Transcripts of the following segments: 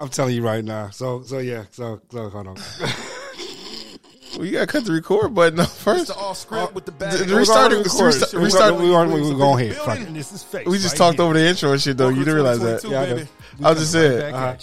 I'm telling you right now. So so yeah. So so hold on. Well, you gotta cut the record button off first. It's all script with the D- bag. d- restart it. Record. Restart. We- restart- we- we already- we- we go ahead. Fuck Building, it. This is face. We just right talked here. over the intro and shit, though. You didn't realize that. Yeah, I know. I was just saying. baby. Uh-huh.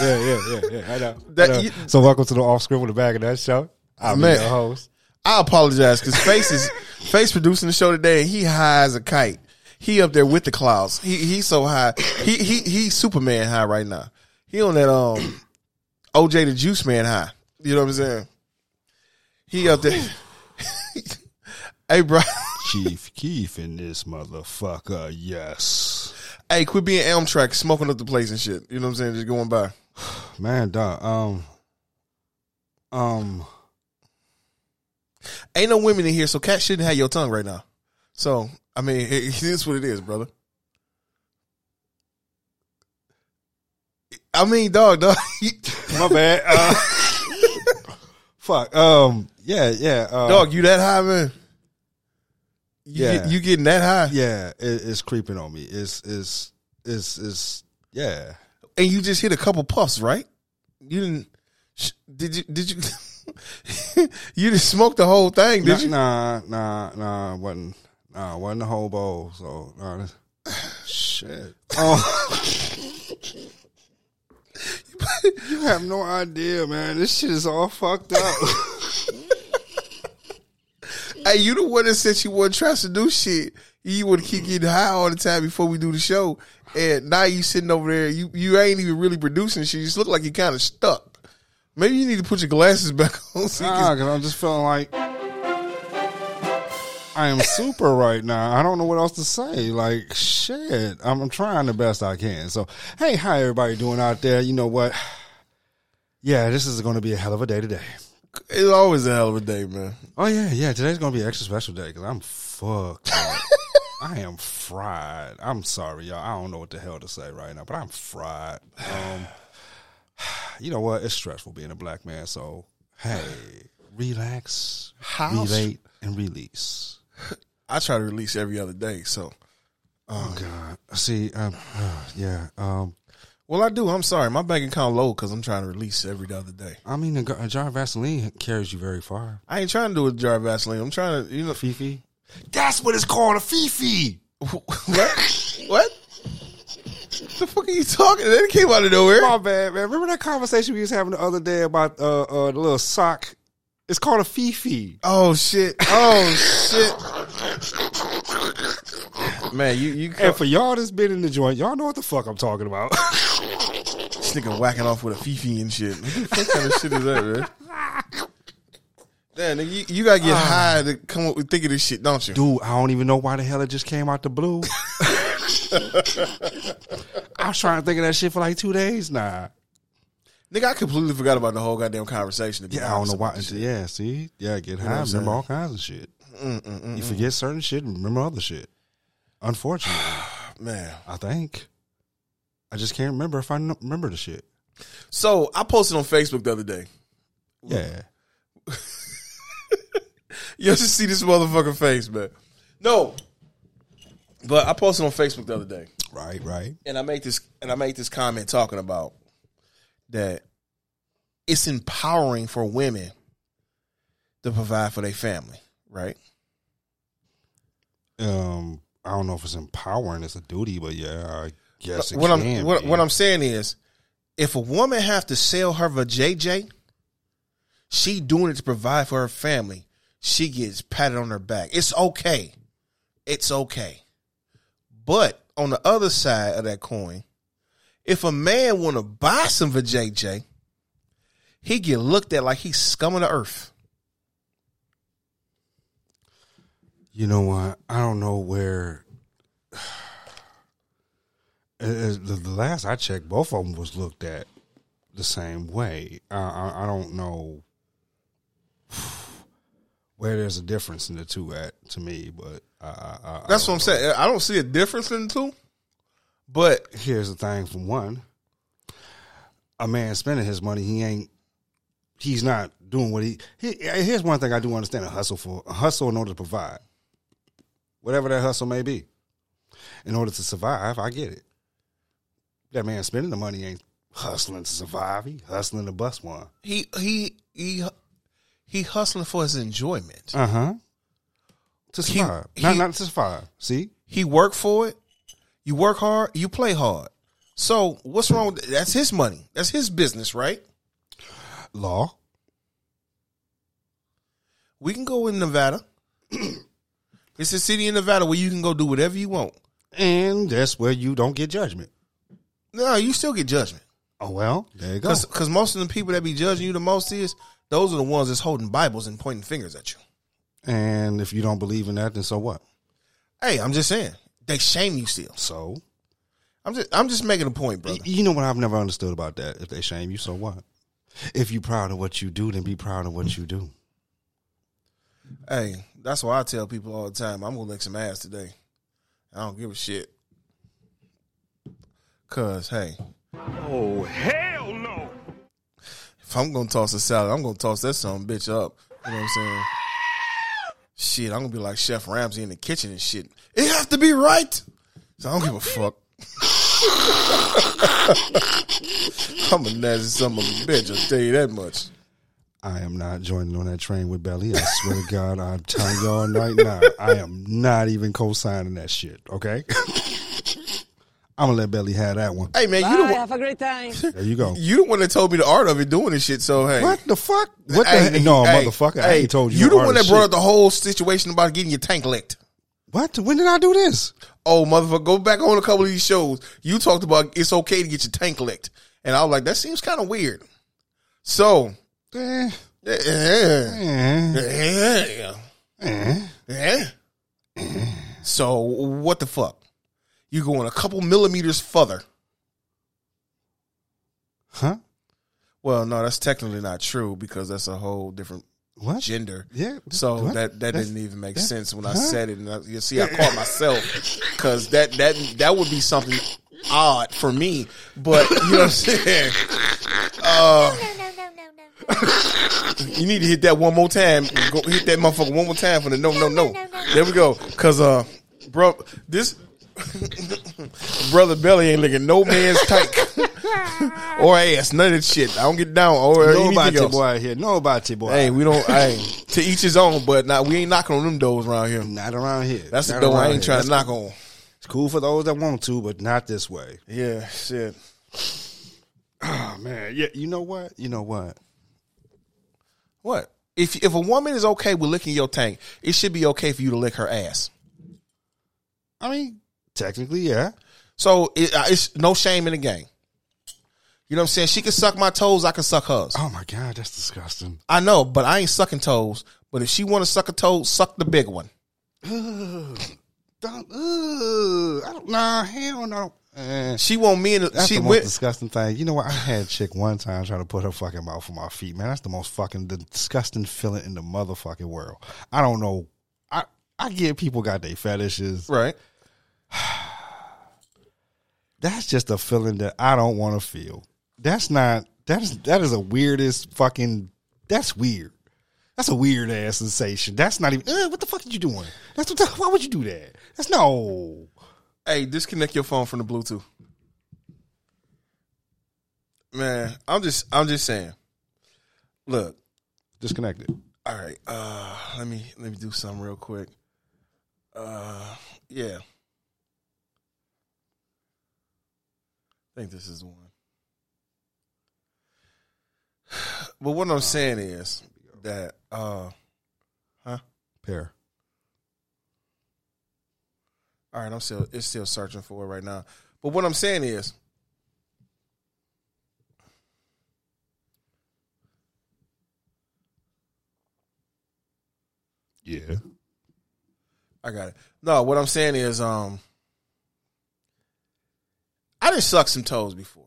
Yeah yeah yeah yeah. I know. That- I know. you- so welcome to the off script with the back of that show. I'm Man. your host. I apologize because Face is Face producing the show today, and he high as a kite. He up there with the clouds. He he's so high. He he he's Superman high right now. He on that um OJ the Juice Man high. You know what I'm saying? He up there. hey, bro. Chief Keef in this motherfucker. Yes. Hey, quit being Elm Track, smoking up the place and shit. You know what I'm saying? Just going by. Man, dog. Um. Um. Ain't no women in here, so cat shouldn't have your tongue right now. So I mean, it, it is what it is, brother. I mean, dog, dog. My bad. Uh, fuck. Um. Yeah. Yeah. Uh, Dog, you that high, man? You, Yeah. get, you getting that high, Yeah. It, it's creeping on me. It's. It's. It's. It's. Yeah. and you just hit a couple puffs, right? You didn't? sh- Did you? Did you? you didn't smoke the whole thing, did you? Nah. Nah. Nah. wasn't. Nah. wasn't the whole bowl. So. Nah, shit. Oh. You have no idea, man. This shit is all fucked up. Hey, you the one that said you wasn't trying to do shit. You would keep getting high all the time before we do the show, and now you sitting over there. You you ain't even really producing shit. You just look like you kind of stuck. Maybe you need to put your glasses back on. So Nah, because I'm just feeling like I am super right now. I don't know what else to say. Like shit, I'm, I'm trying the best I can. So hey, how everybody doing out there? You know what? Yeah, this is going to be a hell of a day today. it's always a hell of a day, man. Oh yeah, yeah. Today's going to be an extra special day because I'm fucked. I am fried. I'm sorry, y'all. I don't know what the hell to say right now, but I'm fried. Um, you know what? It's stressful being a black man. So hey, relax, How relate, and release. I try to release every other day. So, Oh God. See, um, yeah. Um, well, I do. I'm sorry, my bank account low because I'm trying to release every other day. I mean, a, a jar of Vaseline carries you very far. I ain't trying to do a jar of Vaseline. I'm trying to, you know, Fifi. That's what it's called, a Fifi. what? what? The fuck are you talking? That came out of nowhere. My bad, man. Remember that conversation we was having the other day about uh, uh the little sock? It's called a Fifi. Oh shit! Oh shit! Man, you you And for y'all that's been in the joint, y'all know what the fuck I'm talking about. this nigga whacking off with a fifi and shit. What kind of shit is that, man? Damn, nigga, you, you gotta get ah. high to come up with thinking this shit, don't you? Dude, I don't even know why the hell it just came out the blue. I was trying to think of that shit for like two days. Nah. Nigga, I completely forgot about the whole goddamn conversation. Yeah, I don't know why. Yeah, see, yeah, get high, saying? remember all kinds of shit. Mm, mm, mm, you forget certain shit, and remember other shit. Unfortunately, Man, I think I just can't remember if I remember the shit. so I posted on Facebook the other day. Yeah, You should see this motherfucker face, man. No, but I posted on Facebook the other day. right, right. and I made this and I made this comment talking about that it's empowering for women to provide for their family, right? Um, I don't know if it's empowering; it's a duty, but yeah, I guess it what I'm what, what I'm saying is, if a woman have to sell her vajayjay, she doing it to provide for her family. She gets patted on her back. It's okay. It's okay. But on the other side of that coin, if a man want to buy some for JJ, he get looked at like he's scum of the earth. You know what? I don't know where. The last I checked, both of them was looked at the same way. I, I, I don't know where there's a difference in the two at to me, but I, I, That's what I'm saying. I don't see a difference in the two. But Here's the thing: for one, a man spending his money, he ain't. He's not doing what he, he. Here's one thing I do understand: a hustle for a hustle in order to provide, whatever that hustle may be, in order to survive. I get it. That man spending the money ain't hustling to survive. He hustling to bust one. He he he he hustling for his enjoyment. Uh huh. To He- survive, not he- not to survive. See, He worked for it. You work hard, you play hard. So what's wrong with that's his money. That's his business, right? law. We can go in Nevada. it's a city in Nevada where you can go do whatever you want. And that's where you don't get judgment. No, you still get judgment. Oh well, there you go. Because most of the people that be judging you the most is those are the ones that's holding Bibles and pointing fingers at you. And if you don't believe in that, then so what? Hey, I'm just saying they shame you still. So I'm just I'm just making a point, brother. You know what I've never understood about that. If they shame you, so what? If you proud of what you do, then be proud of what you do. Hey, that's why I tell people all the time I'm gonna lick some ass today. I don't give a shit. Cause hey, Oh, hell no. if I'm gonna toss a salad, I'm gonna toss that some bitch up. You know what I'm saying? Shit, I'm gonna be like Chef Ramsay in the kitchen and shit. It have to be right. So I don't give a fuck. I'm a nasty son of a bitch. I'll tell you that much. I am not joining on that train with Belly. I swear to God, I'm telling y'all right now, I am not even co-signing that shit. Okay, I'm gonna let Belly have that one. Hey man, you the Bye, one, have a great time. There you go. you the one that told me the art of it doing this shit. So hey, What the fuck? What the? Hey, heck? nigga, no, hey, motherfucker! I hey, ain't told you. You no the one that brought up the whole situation about getting your tank licked. What? When did I do this? Oh, motherfucker, go back on a couple of these shows. You talked about it's okay to get your tank licked. And I was like, that seems kind of weird. So, Eh, yeah, eh, yeah, eh. yeah. So, what the fuck? You going a couple millimeters further. Huh? Well, no, that's technically not true because that's a whole different What? gender. Yeah. So What? that that That's- didn't even make that- sense when I said it, and I, you see, I caught myself because that that that would be something odd for me. But you know what I'm saying? Uh, you need to hit that one more time. Go hit that motherfucker one more time for the no, no, no. There we go. Cause uh, bro, this brother Belly ain't licking no man's tank or ass. None of that shit. I don't get down or Know about anything your else. boy here. Know about your boy. Hey, we don't. Hey, to each his own. But now we ain't knocking on them doors around here. not around here. That's the Not door I ain't here. trying to That's- knock on. It's cool for those that want to, but not this way. Yeah, shit. Oh man, yeah. You know what? You know what? What if if a woman is okay with licking your tank, it should be okay for you to lick her ass. I mean, technically, yeah. So it, uh, it's no shame in the game. You know what I'm saying? She can suck my toes, I can suck hers. Oh my god, that's disgusting. I know, but I ain't sucking toes. But if she want to suck a toe, suck the big one. Ugh. Don't, ugh. I don't, nah, hell no. Eh, She want me and that's she the most went. disgusting thing. You know what? I had a chick one time try to put her fucking mouth on my feet. Man, that's the most fucking disgusting feeling in the motherfucking world. I don't know. I I get people got their fetishes. Right. That's just a feeling that I don't want to feel. That's not. That's that is a weirdest fucking. That's weird. That's a weird ass sensation. That's not even. Uh, what the fuck are you doing? That's what. The, why would you do that? That's no. Hey, disconnect your phone from the Bluetooth. Man, I'm just I'm just saying. Look, Disconnected. all right. Uh let me let me do something real quick. Uh yeah. I think this is the one. But what I'm saying is that uh huh? Pair. all right, I'm still it's still searching for it right now. But what I'm saying is Yeah. I got it. No, what I'm saying is, um, I done sucked some toes before.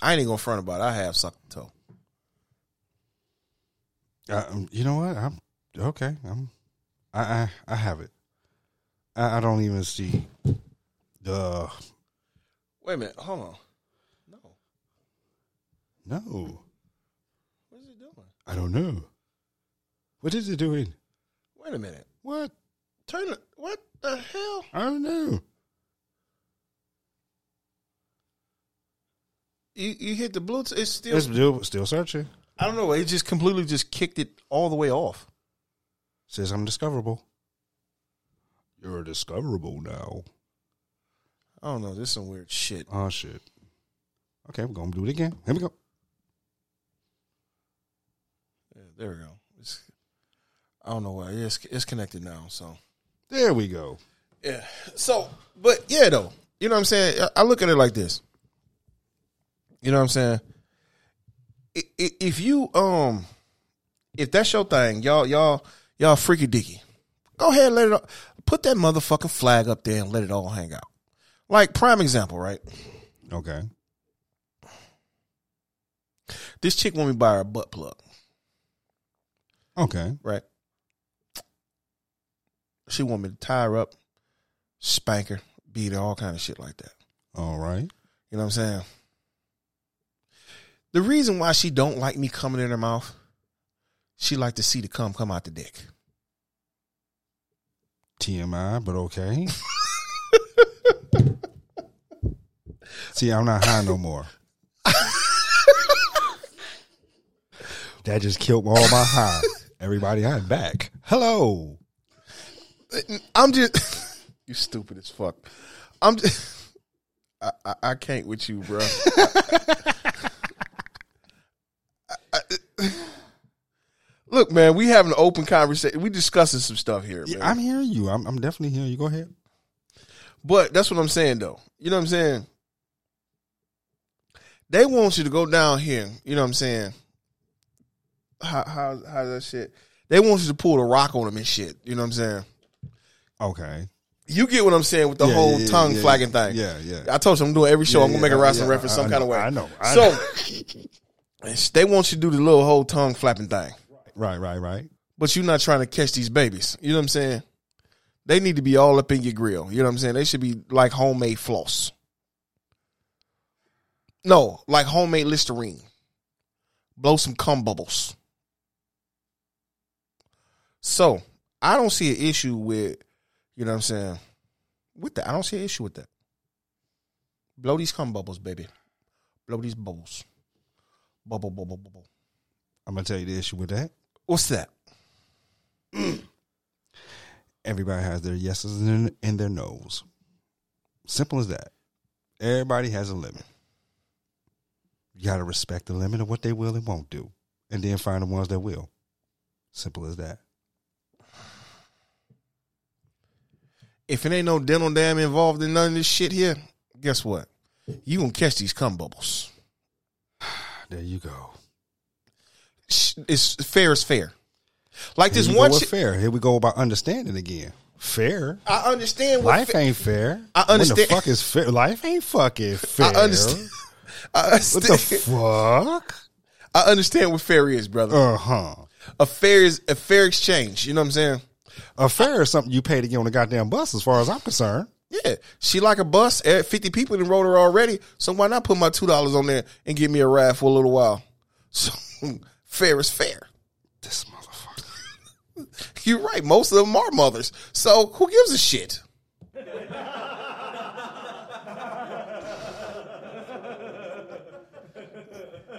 I ain't even gonna front about it. I have sucked a toe. Uh, um, you know what? I'm okay. I'm. I I, I have it. I, I don't even see the Wait a minute, hold on. No, no. what is it doing? I don't know. What is it doing? Wait a minute. What? Turn it. What the hell? I don't know. You, you hit the Bluetooth. It's still. It's still still searching. I don't know. It just completely just kicked it all the way off. Says I'm discoverable. You're discoverable now. I don't know. This is some weird shit. Oh shit. Okay, we're gonna do it again. Here we go. Yeah, there we go. It's, I don't know why. Yeah, it's, it's connected now. So There we go. yeah. So, but yeah, though. You know what I'm saying? I- I look at it like this. You know what I'm saying? If you um, if that's your thing, y'all y'all y'all freaky dicky, go ahead and let it all, put that motherfucking flag up there and let it all hang out. Like prime example, right? Okay. This chick want me to buy her a butt plug, Okay. right? She want me to tie her up, spank her, beat her, all kind of shit like that. All right. You know what I'm saying? The reason why she don't like me coming in her mouth, she like to see the cum come out the dick. TMI, but okay. See, I'm not high no more. that just killed all my high. Everybody, I'm back. Hello. I'm just you stupid as fuck. I'm just I, I, I can't with you, bro. Look, man, we having an open conversation. We discussing some stuff here, man. Yeah, I'm hearing you. I'm, I'm definitely hearing you. Go ahead. But that's what I'm saying, though. You know what I'm saying? They want you to go down here. You know what I'm saying? How how how that shit? They want you to pull the rock on them and shit. You know what I'm saying? Okay. You get what I'm saying with the Yeah, whole yeah, tongue yeah, flagging thing. Yeah, yeah. I told you I'm doing every show. I'm gonna make a wrestling reference some I kind of way. I know, I so know. they want you to do the little whole tongue flapping thing, Right, right, right. but you're not trying to catch these babies. You know what I'm saying? They need to be all up in your grill. You know what I'm saying? They should be like homemade floss. No, like homemade Listerine. Blow some cum bubbles. So I don't see an issue with, you know what I'm saying, with that. I don't see an issue with that. Blow these cum bubbles, baby. Blow these bubbles. Bubble, bubble, bubble. I'm gonna tell you the issue with that. What's that? Everybody has their yeses and their nos. Simple as that. Everybody has a limit. You gotta respect the limit of what they will and won't do, and then find the ones that will. Simple as that. If it ain't no dental dam involved in none of this shit here, guess what? You gonna catch these cum bubbles. There you go. It's fair is fair. Like Here this we one go with fair. Here we go about understanding again. Fair. I understand what Life fa- ain't fair. I understand- What the fuck is fair? Life ain't fucking fair. I understand. I What the fuck? I understand what fair is, brother. Uh huh. a fair is a fair exchange. You know what I'm saying? A fare is something you pay to get on the goddamn bus, as far as I'm concerned. Yeah, she like a bus. eh, Fifty people in rode her already, so why not put my two dollars on there and give me a ride for a little while? So fair is fair. This motherfucker. You're right. Most of them are mothers. So who gives a shit?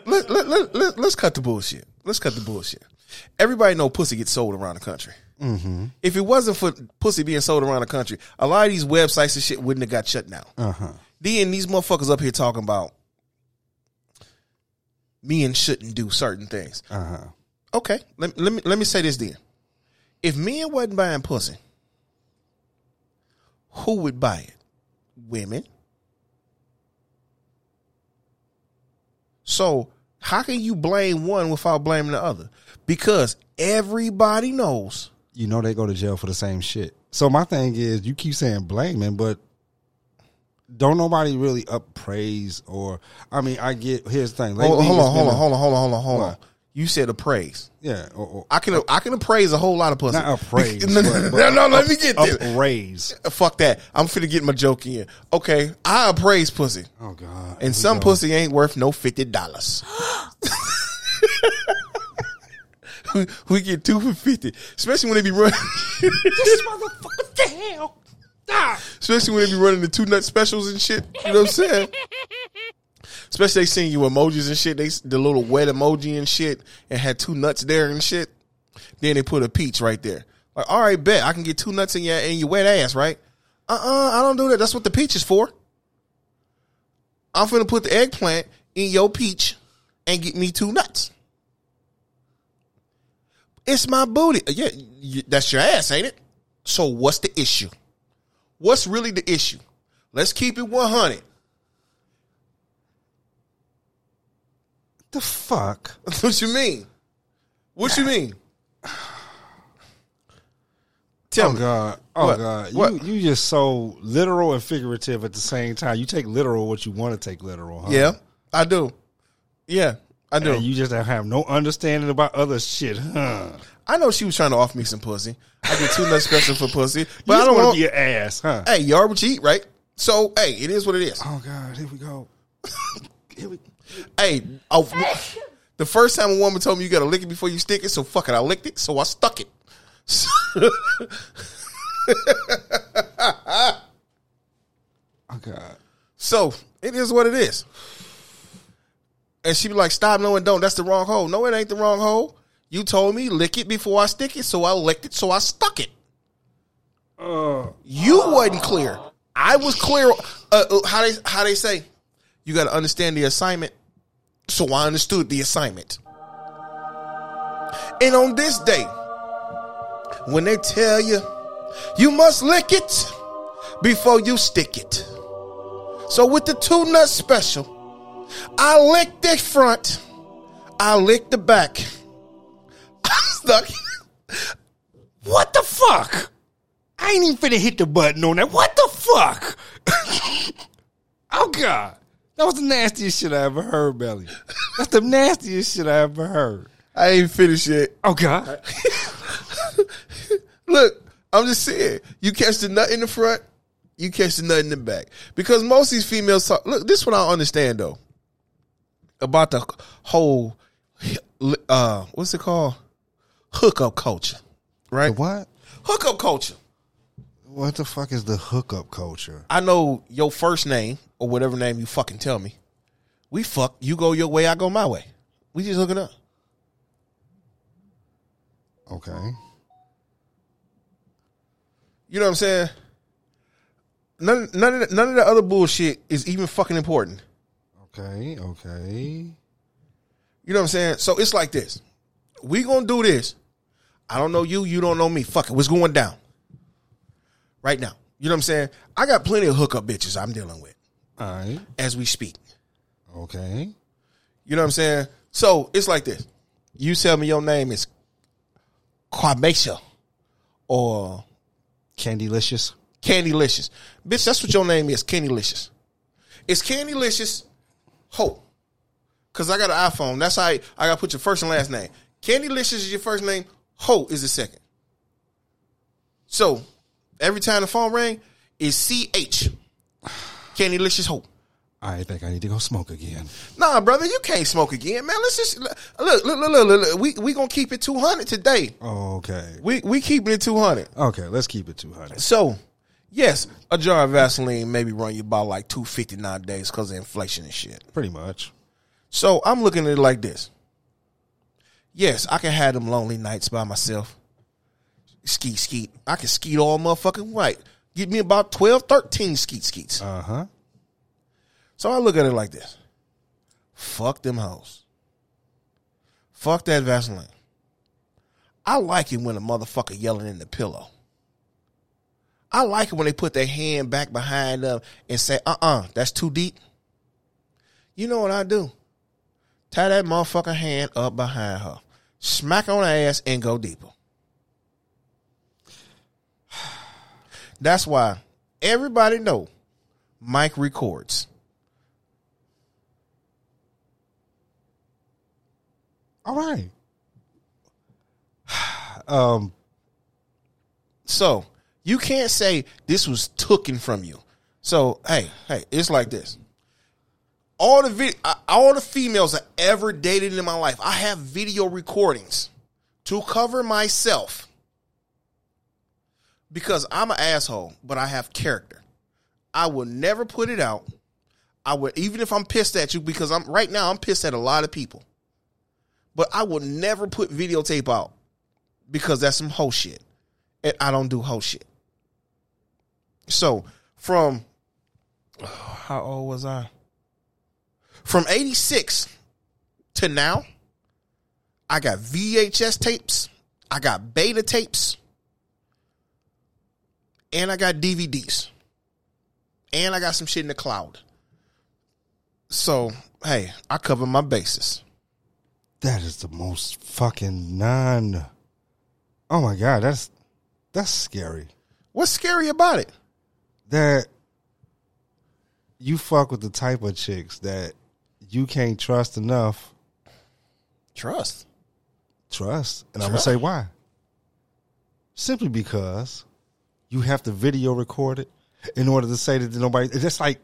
let, let, let, let, let's cut the bullshit. Let's cut the bullshit. Everybody know pussy gets sold around the country. Mm-hmm. If it wasn't for pussy being sold around the country, a lot of these websites and shit wouldn't have got shut down. Uh huh. Then these motherfuckers up here talking about men shouldn't do certain things. Uh huh. Okay, let, let me let me say this then. If men wasn't buying pussy, who would buy it? Women. So how can you blame one without blaming the other? Because everybody knows. You know they go to jail for the same shit. So my thing is, you keep saying blaming, but don't nobody really uppraise or I mean, I get here's the thing. Hold, hold on, hold on, a- hold on, hold on, hold on, hold on. You said appraise. Yeah, or, or, I can I can appraise a whole lot of pussy. not appraise. no, no, but- no, let me get this. Upraise. Uh, fuck that. I'm finna get my joke in. Okay, I appraise pussy. Oh God. And some pussy ain't worth no fifty dollars. we, get two for fifty, especially when they be running. this motherfucker, the hell? Ah. especially when they be running the two nut specials and shit. You know what I'm saying? especially they send you emojis and shit. They the little wet emoji and shit, and had two nuts there and shit. Then they put a peach right there. Like, all right, bet I can get two nuts in your in your wet ass, right? Uh uh I don't do that. That's what the peach is for. I'm finna put the eggplant in your peach and get me two nuts. It's my booty. Yeah, y- that's your ass, ain't it? So what's the issue? What's really the issue? Let's keep it 100. The fuck? what you mean? What you mean? Tell oh me. God! Oh What? God! What? You you just so literal and figurative at the same time. You take literal what you want to take literal. Huh? Yeah, I do. Yeah, I do. And you just don't have no understanding about other shit, huh? I know she was trying to offer me some pussy. I get too much special for pussy, but I don't want to be an ass, huh? hey, you are what you eat, right? So, hey, it is what it is. Oh God! Here we go. Here we. Hey, oh, the first time a woman told me you got to lick it before you stick it, so fuck it, I licked it, so I stuck it. Oh God! So it is what it is. And she be like, "Stop, no and don't. That's the wrong hole. No, it ain't the wrong hole. You told me lick it before I stick it, so I licked it, so I stuck it. Uh, You wasn't clear. I was clear. Uh, uh, how they how they say, you got to understand the assignment. So I understood the assignment. And on this day, when they tell you you must lick it before you stick it. So with the two nut special, I licked the front, I licked the back. I'm stuck. what the fuck? I ain't even finna hit the button on that. What the fuck? oh God! That was the nastiest shit I ever heard, Belly. That's the nastiest shit I ever heard. I ain't finished yet. Oh God! Look, I'm just saying, you catch the nut in the front, you catch the nut in the back. Because most of these females talk. Look, this is what I understand though about the whole, uh, what's it called? Hookup culture, right? What? Hookup culture. What the fuck is the hookup culture? I know your first name or whatever name you fucking tell me. We fuck. You go your way, I go my way. We just hooking up. Okay. You know what I'm saying? None, none of the, none of the other bullshit is even fucking important. Okay. Okay. You know what I'm saying? So it's like this. We gonna do this. I don't know you, you don't know me. Fuck it. What's going down? Right now. You know what I'm saying? I got plenty of hookup bitches I'm dealing with All right. as we speak. Okay. You know what I'm saying? So it's like this. You tell me your name is Quabesha or Candylicious. Candylicious. Bitch, that's what your name is, Candylicious. It's Candylicious Hope. Cause I got an iPhone. That's how I, I gotta put your first and last name. Candylicious is your first name, Hope is the second. So every time the phone ring, it's CH. Candylicious Hope. I think I need to go smoke again. Nah, brother, you can't smoke again, man. Let's just look, look, look, look, look, look. We we gonna keep it two hundred today. Okay. We we keeping it two hundred. Okay. Let's keep it two hundred. So, yes, a jar of Vaseline maybe run you about like two fifty nowadays because of inflation and shit. Pretty much. So I'm looking at it like this. Yes, I can have them lonely nights by myself. Skeet skeet. I can skeet all motherfucking right. Get me about 12, 13 skeet skeets. Uh huh. So I look at it like this. Fuck them hoes. Fuck that Vaseline. I like it when a motherfucker yelling in the pillow. I like it when they put their hand back behind them and say, uh uh that's too deep. You know what I do? Tie that motherfucker hand up behind her, smack on her ass, and go deeper. That's why everybody know Mike records. All right. Um. So you can't say this was taken from you. So hey, hey, it's like this. All the vid- uh, all the females I ever dated in my life, I have video recordings to cover myself because I'm an asshole, but I have character. I will never put it out. I would even if I'm pissed at you because I'm right now I'm pissed at a lot of people. But I will never put videotape out because that's some hoe shit. And I don't do hoe shit. So from how old was I? From 86 to now, I got VHS tapes, I got beta tapes, and I got DVDs. And I got some shit in the cloud. So, hey, I cover my bases. That is the most fucking non. Oh my god, that's that's scary. What's scary about it? That you fuck with the type of chicks that you can't trust enough. Trust. Trust, and I'm gonna say why. Simply because you have to video record it in order to say that nobody. It's just like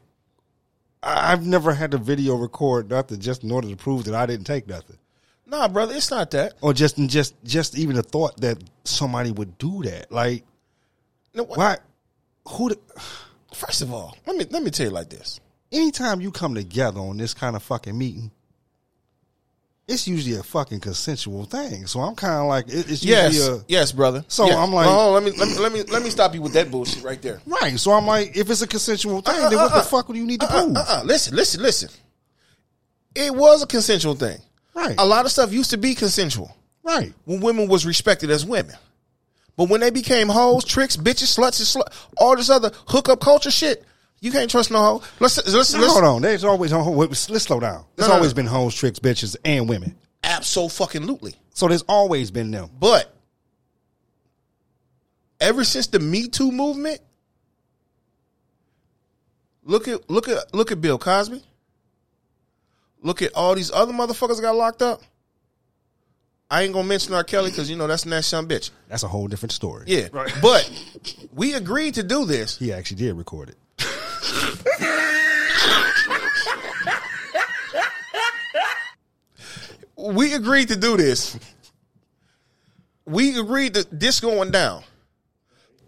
I've never had to video record nothing just in order to prove that I didn't take nothing. Nah, brother, it's not that. or just just just even the thought that somebody would do that like No, what- why who the, First of all, let me let me tell you like this. anytime you come together on this kind of fucking meeting it's usually a fucking consensual thing so i'm kind of like it- it's Yes, usually a yes, brother. So. I'm like- oh, let me let me let me let me stop you with that bullshit right there. right so i'm like if it's a consensual thing uh, then what uh, the uh, fuck do you need to prove Uh-uh. Listen, listen, listen. It was a consensual thing. right A lot of stuff used to be consensual right when women was respected as women. But when they became hoes, tricks, bitches, sluts, and slut, all this other hookup culture shit, you can't trust no hoe. Let's let's, Now, let's hold on there's always oh, let's slow down there's No, no, always no. been hoes tricks bitches and women absolutely. so there's always been them But ever since the Me Too movement, look at look at look at Bill Cosby. Look at all these other motherfuckers that got locked up. I ain't gonna mention R. Kelly because you know that's that son bitch. that's a whole different story Yeah, but we agreed to do this. he actually did record it We agreed to do this. We agreed to this going down.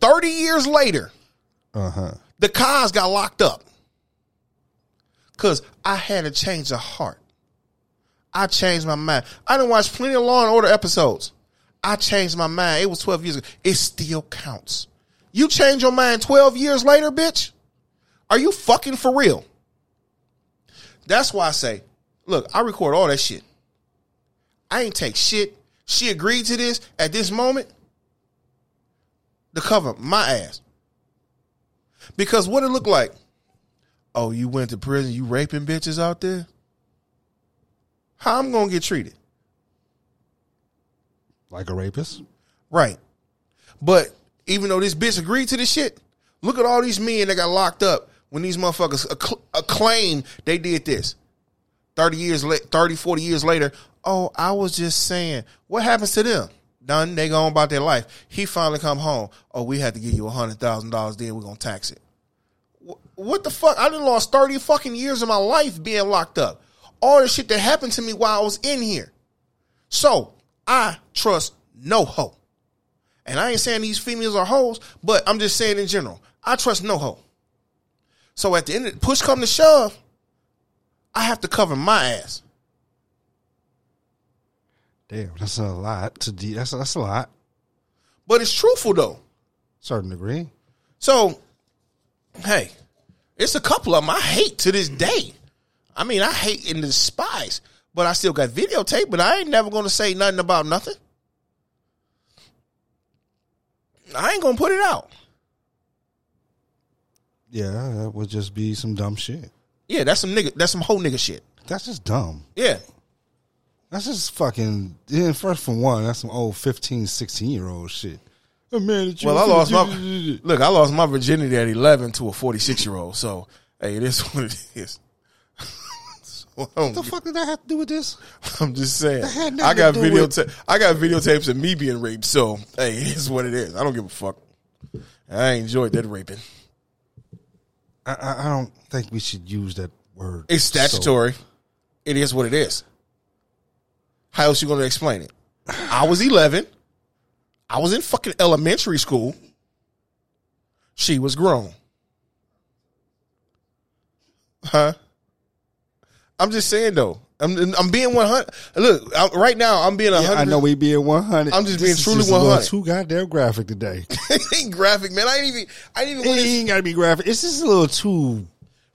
Thirty years later, uh-huh the cars got locked up because I had a change of heart. I changed my mind. I didn't watch plenty of Law and Order episodes. I changed my mind. It was 12 years ago. It still counts. You change your mind 12 years later, bitch? Are you fucking for real? That's why I say, look, I record all that shit. I ain't take shit. She agreed to this at this moment to cover my ass. Because what it looked like, oh, you went to prison, you raping bitches out there? How I'm gonna get treated? like a rapist Right. But even though this bitch agreed to this shit, look at all these men that got locked up when these motherfuckers acc- acclaim they did this. 30 years late, 30, 40 years later, oh, I was just saying, what happens to them? Done, they go on about their life. He finally come home. Oh, we had to give you a hundred thousand dollars, then we're gonna tax it. Wh- What the fuck? I done lost 30 fucking years of my life being locked up. All the shit that happened to me while I was in here. So I trust no hoe. And I ain't saying these females are hoes, but I'm just saying in general, I trust no hoe. So at the end, of, push come to shove, I have to cover my ass. Damn, that's a lot to de- that's that's a lot. But it's truthful though. Certain degree. So, hey, it's a couple of them I hate to this day. I mean, I hate and despise, but I still got videotape, but I ain't never gonna say nothing about nothing. I ain't gonna put it out. Yeah, that would just be some dumb shit. Yeah, that's some nigga, that's some whole nigga shit. That's just dumb. Yeah. That's just fucking. Yeah, first for one, that's some old 15, 16 year old shit. At you. Well, I lost my look. I lost my virginity at eleven to a forty six year old. So hey, it is what it is. So What the fuck did that have to do with this? I'm just saying. That had nothing I got with- I got videotapes of me being raped. So hey, it is what it is. I don't give a fuck. I enjoyed that raping. I, I, I don't think we should use that word. It's so- statutory. It is what it is. How else you going to explain it? I was 11. I was in fucking elementary school. She was grown. Huh? I'm just saying though. I'm I'm being 100. Look, I, right now I'm being 100. I know we being one hundred. I'm just being truly 100. Too goddamn graphic today. it ain't graphic, man. I ain't even. I ain't even. it want ain't gotta be graphic. It's just a little too.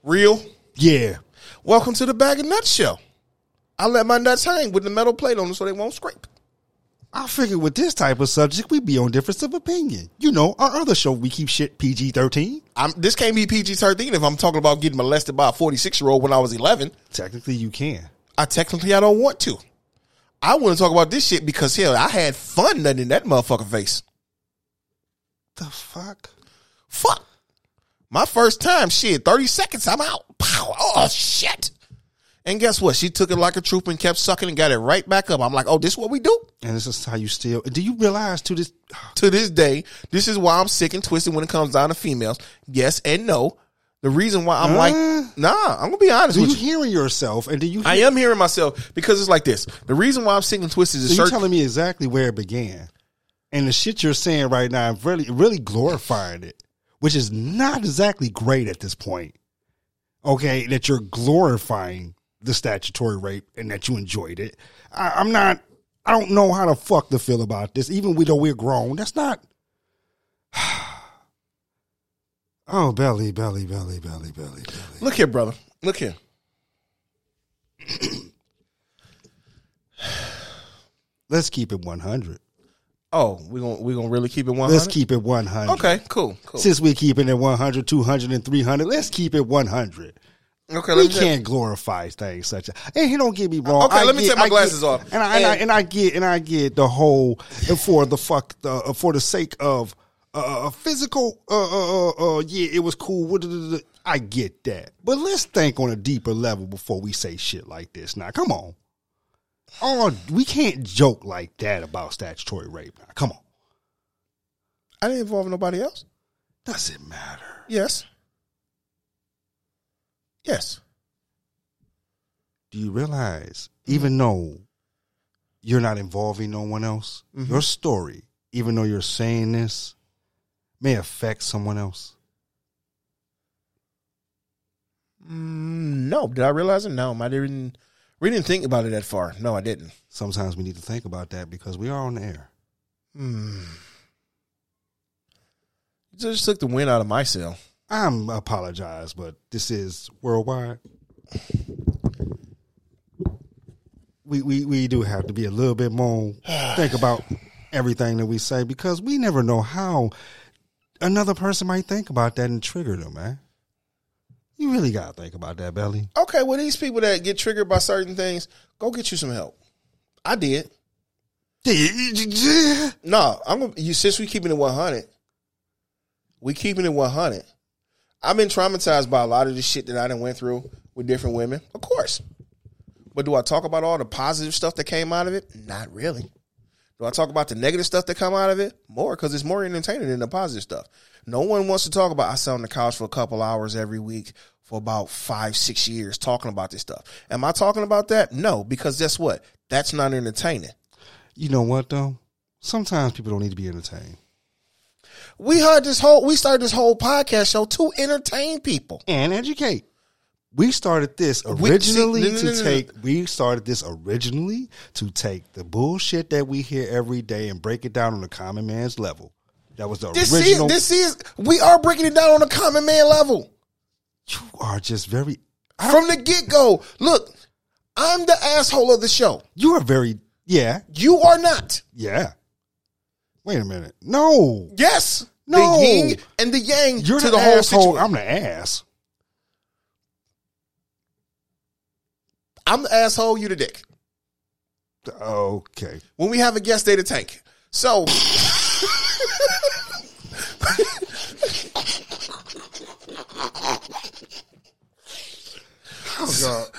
real. Yeah. Welcome to the Bag of Nuts show. I let my nuts hang with the metal plate on them so they won't scrape. I figured with this type of subject, we'd be on difference of opinion. You know, our other show, we keep shit PG thirteen. I'm, this can't be PG 13 if I'm talking about getting molested by a 46 year old when I was 11. Technically, you can. I technically I don't want to. I want to talk about this shit because hell, I had fun nutting in that motherfucking face. The fuck? Fuck. My first time, shit, 30 seconds, I'm out. Pow. Oh shit. And guess what? She took it like a troop and kept sucking and got it right back up. I'm like, oh, this is what we do? And this is how you still. Do you realize to this? To this day, this is why I'm sick and twisted when it comes down to females. Yes and no. The reason why I'm Uh. like, nah, I'm gonna be honest Do with you you. hearing yourself? And do you? I am hearing myself because it's like this. The reason why I'm sick and twisted is So you're certain. telling me exactly where it began, and the shit you're saying right now, I'm really, really glorifying it, which is not exactly great at this point. Okay, that you're glorifying the statutory rape and that you enjoyed it. I, I'm not. I don't know how to fuck to feel about this, even though we're grown. That's not. Oh, belly, belly, belly, belly, belly, belly. Look here, brother. Look here. Let's keep it 100. Oh, we gonna we gonna really keep it one Let's keep it 100. Okay, cool, cool. Since we're keeping it 100, 200, and 300, let's keep it 100. Okay, we me can't glorify things such as. And he don't get me wrong. Okay, I let me get- take my I glasses get- off. And I, and, I, And- and I get and I get the whole and for the fuck the, for the sake of uh, physical. Uh, uh, uh, uh, yeah, it was cool. I get that, but let's think on a deeper level before we say shit like this. Now, come on. Oh, we can't joke like that about statutory rape. Now, come on. I didn't involve nobody else. Does it matter? Yes. Yes. do you realize even mm-hmm. though you're not involving no one else mm-hmm. your story even though you're saying this may affect someone else Mm, no, did I realize it? No, I didn't. We didn't think about it that far. No, I didn't. sometimes we need to think about that because we are on the air mm. You just took the wind out of my sail. I'm apologize but this is worldwide we, we we do have to be a little bit more think about everything that we say because we never know how another person might think about that and trigger them man you really gotta think about that belly Okay, well, these people that get triggered by certain things, go get you some help. I did. No, I'm. You since we keeping it 100, we keeping it 100. I've been traumatized by a lot of the shit that I done went through with different women, of course. But do I talk about all the positive stuff that came out of it? Not really. Do I talk about the negative stuff that come out of it? More, because it's more entertaining than the positive stuff. No one wants to talk about. I sat on the couch for a couple hours every week for about five, six years talking about this stuff. Am I talking about that? No, because guess what? That's not entertaining. You know what though? Sometimes people don't need to be entertained. We heard this whole. We started this whole podcast show to entertain people. And educate. We started this We- originally see, no, no, to no, no. take we started this originally to take the bullshit that we hear every day and break it down on the common man's level. That was the This original. is this is we are breaking it down on a common man level you are just very from the get go. Look, I'm the asshole of the show. you are very yeah, You are not. yeah. Wait a minute. No. Yes, No. the yin and the yang You're to the, the, whole asshole. situation. I'm the ass. I'm the asshole. You the dick. Okay. When we have a guest, they the tank. So. Oh god.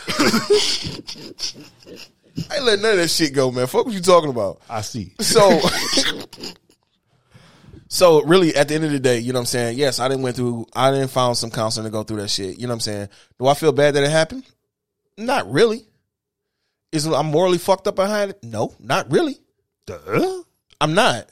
I ain't letting none of that shit go, man. Fuck what you talking about. I see. So, so really, at the end of the day, you know what I'm saying? Yes, I didn't went through. I didn't found some counseling to go through that shit. You know what I'm saying? Do I feel bad that it happened? Not really. Is I'm morally fucked up behind it? No, not really. Duh. I'm not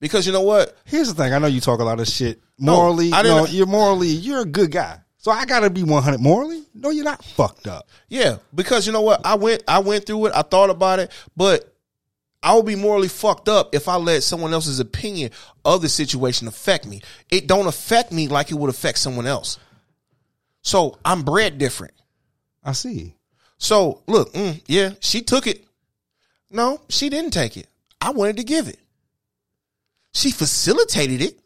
because you know what? Here's the thing. I know you talk a lot of shit. Morally, I no, didn't- you're morally, you're a good guy. So I gotta be 100 morally? No, you're not fucked up. Yeah, because you know what? I went I went through it. I thought about it, but I would be morally fucked up if I let someone else's opinion of the situation affect me. It don't affect me like it would affect someone else. So I'm bred different. I see. So look, mm, yeah, she took it. No, she didn't take it. I wanted to give it. She facilitated it.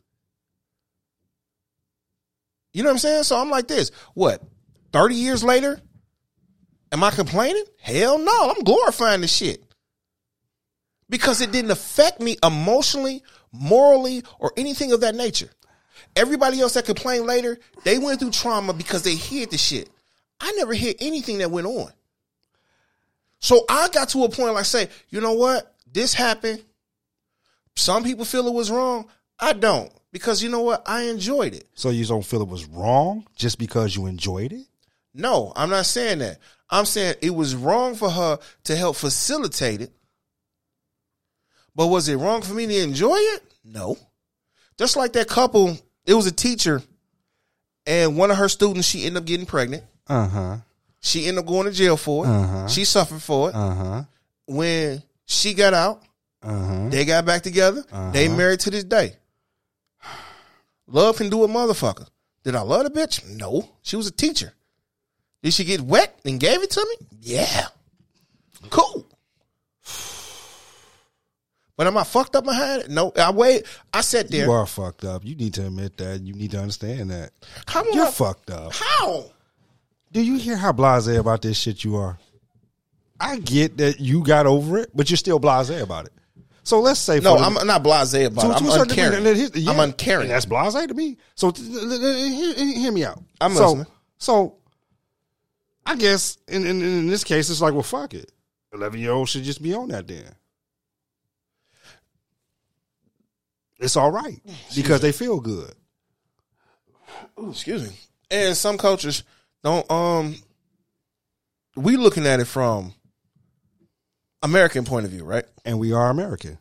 You know what I'm saying? So I'm like this. What? 30 years later? Am I complaining? Hell no. I'm glorifying the shit. Because it didn't affect me emotionally, morally, or anything of that nature. Everybody else that complained later, they went through trauma because they hid the shit. I never hid anything that went on. So I got to a point like say, you know what? This happened. Some people feel it was wrong. I don't. Because you know what? I enjoyed it. So you don't feel it was wrong just because you enjoyed it? No, I'm not saying that. I'm saying it was wrong for her to help facilitate it. But was it wrong for me to enjoy it? No. Just like that couple, it was a teacher, and one of her students, she ended up getting pregnant. Uh huh. She ended up going to jail for it. Uh-huh. She suffered for it. Uh huh. When she got out, Uh huh. they got back together. They married to this day. Love can do a motherfucker. Did I love the bitch? No. She was a teacher. Did she get wet and gave it to me? Yeah. Cool. But am I fucked up behind it? No. I wait. I sat there. You are fucked up. You need to admit that. You need to understand that. How You're I- fucked up. How? Do you hear how blasé about this shit you are? I get that you got over it, but you're still blasé about it. So let's say No, I'm not blasé about to- it. I'm degree, uncaring. is- yeah, I'm uncaring. That's blasé to me. So hear, me out. I'm so, listening. So I guess in, in in this case, it's like, well, fuck it. Eleven year old should just be on that then. It's all right because they feel good. Ooh, excuse me. And some cultures don't um we looking at it from American point of view, right? and we are American.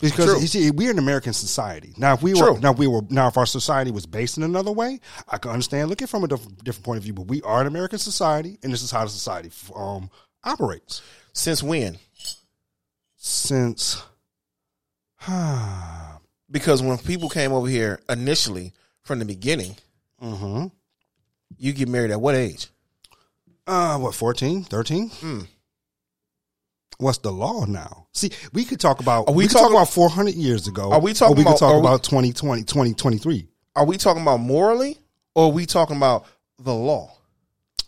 Because True. you see, we're an American society. Now, if we were, True. now if we were, now if our society was based in another way, I can understand looking from a diff- different point of view. But we are an American society, and this is how the society um, operates. Since when? Since, Because when people came over here initially from the beginning, hmm you get married at what age? uh, what 14, 13? Hmm. What's the law now? See, we could talk about Are we we, could talk talking- about four hundred years ago. Are we talking we could about- talk are we- about 2020, 2023. Are we talking about morally or are we talking about the law?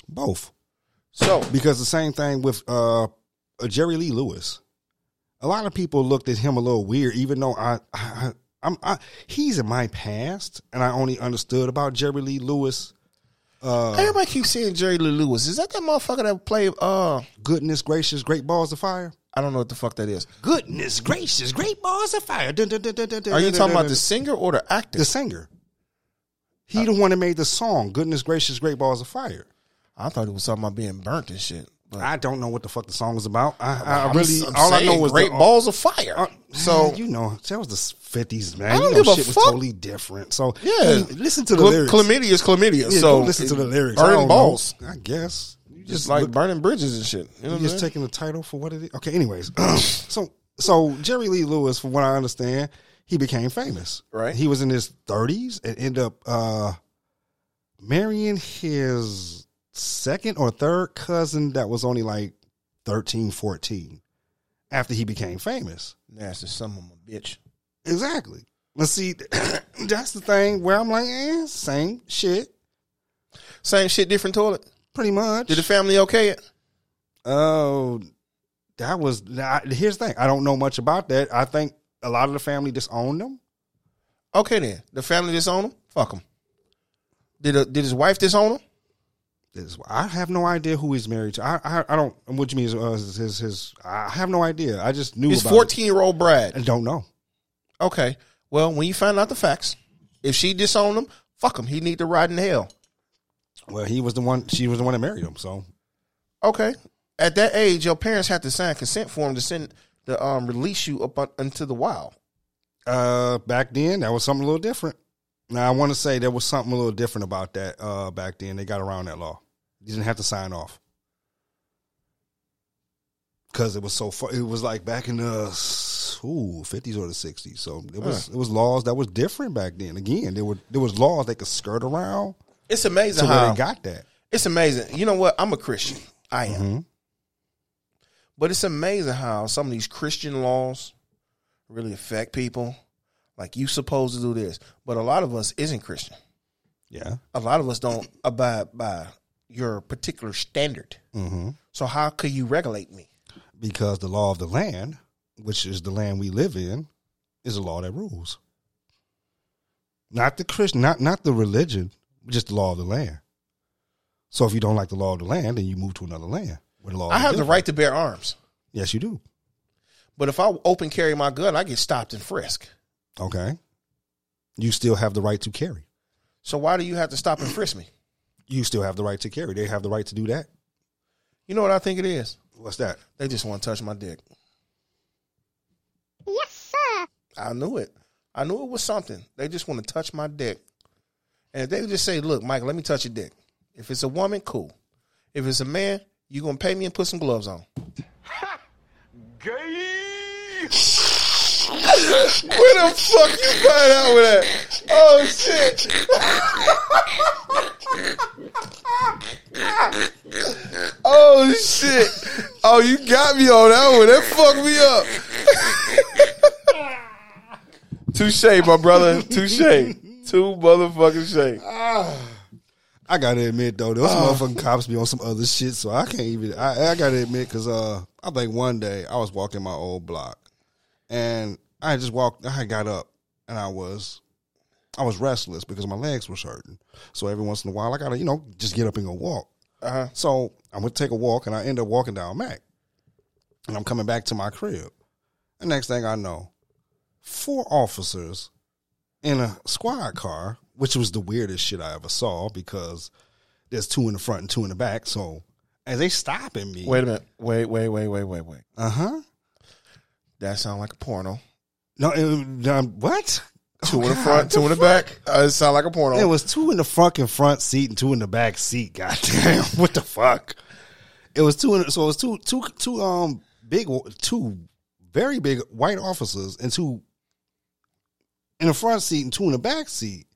Both. So because the same thing with uh, uh, Jerry Lee Lewis. A lot of people looked at him a little weird, even though I, I, I'm, I, he's in my past, and I only understood about Jerry Lee Lewis. Uh, everybody keeps saying Jerry Lee Lewis. Is that that motherfucker that played uh goodness gracious, great balls of fire. I don't know what the fuck that is. Goodness gracious, great balls of fire. Dun, dun, dun, Are you talking about the singer or the actor? the singer? He the one that made the song "Goodness Gracious, Great Balls of Fire." I thought it was talking about being burnt and shit. But I don't know what the fuck the song is about. I, I really I'm all I know was great the, balls of fire. Uh, so you know that was the fifties, man. I don't you know, give a shit was fuck. totally different. So Yeah. listen to the Chla- lyrics. chlamydia is chlamydia. Yeah, so listen to the lyrics. Burning don't know. balls. I guess you Just just like look- burning bridges and shit. You know just I'm taking the title for what it is. Okay, anyways, so so Jerry Lee Lewis, from what I understand, he became famous. Right. He was in his thirties and end up uh, marrying his second or third cousin that was only like 13, 14 after he became famous. Nasty son of a bitch. Exactly. Let's see. That's the thing where I'm like, eh, same shit, Same shit, different toilet. pretty much. Did the family okay it? Oh, that was. I, here's the thing. I don't know much about that. I think a lot of the family disowned them. Okay then. The family disowned him? Fuck him. Did a, did his wife disown him? This- I have no idea who he's married to. I I, I don't. What you mean? Uh, his, his his I have no idea. I just knew His fourteen year old Brad. I don't know. Okay. Well, when you find out the facts, if she disowned him, fuck him. He need to ride in hell. Well, he was the one. She was the one that married him. So Okay. At that age, your parents have to sign consent form to send to um release you up on, into the wild. uh, back then, that was something a little different. Now I want to say there was something a little different about that uh, back then. They got around that law. You didn't have to sign off because it was so far. It was like back in the ooh fifties or the sixties. So it was it was laws that was different back then. Again, there were there was laws they could skirt around It's amazing how they got that. it's amazing. You know what? I'm a Christian. I am. But it's amazing how some of these Christian laws really affect people. Like you supposed to do this, but a lot of us isn't Christian. Yeah. A lot of us don't abide by your particular standard. hmm So how could you regulate me? Because the law of the land, which is the land we live in, is a law that rules. Not the Christian, not not the religion, just the law of the land. So if you don't like the law of the land, then you move to another land where the law. I have the right to bear arms, Yes, you do. but if I open carry my gun, I get stopped and frisked. Okay. You still have the right to carry. So why do you have to stop and frisk me? You still have the right to carry. They have the right to do that. You know what I think it is? What's that? They just want to touch my dick. Yes, sir. I knew it. I knew it was something. They just want to touch my dick. And if they just say, look, Mike, let me touch your dick. If it's a woman, cool. If it's a man, you're going to pay me and put some gloves on. Gay. Where the fuck you find out with that? Oh, shit. oh, shit. Oh, you got me on that one. That fucked me up. Touche, my brother. Touche. Two motherfucking shake. I gotta admit though, those Oh. motherfucking cops be on some other shit, so I can't even. I, I gotta admit because uh, I think one day I was walking my old block, and I just walked. I got up, and I was, I was restless because my legs were hurting. So every once in a while, I gotta, you know, just get up and go walk. Uh-huh. So I'm gonna take a walk, and I end up walking down Mack, and I'm coming back to my crib. The next thing I know, four officers in a squad car, which was the weirdest shit I ever saw because there's two in the front and two in the back. So as they stopping me, Wait a minute. Wait, wait, wait, wait, wait, wait. uh huh. That sound like a porno. No, it, um, what? Two Oh, in the God, front, two in the back. Uh, it sound like a porno. There was two in the front and front seat and two in the back seat. Goddamn, what the fuck? It was two. In, so it was two, two, two. Um, big, two very big white officers and two in the front seat and two in the back seat.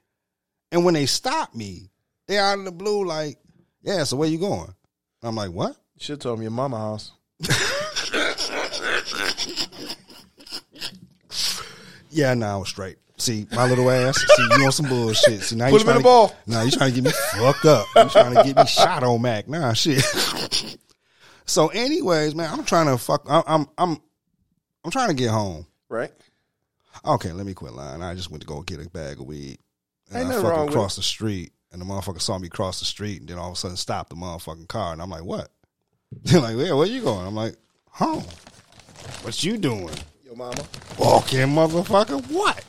And when they stopped me, they out of the blue like, "Yeah, so where you going?" I'm like, "What?" You should have told me your mama house. Yeah, nah, I was straight. See, my little ass. See, you on some bullshit. See, now Put you him in trying the ball. To, nah, you trying to get me fucked up. You trying to get me shot on Mack. Nah, shit. so, anyways, man, I'm trying to fuck. I'm, I'm, I'm, I'm trying to get home. Right? Okay, let me quit lying. I just went to go get a bag of weed. And Ain't I fucking crossed the street, and the motherfucker saw me cross the street, and then all of a sudden stopped the motherfucking car, and I'm like, "What?" They're like, "Yeah, where you going?" I'm like, "Home." What you doing? Your mama. Walking, motherfucker. What?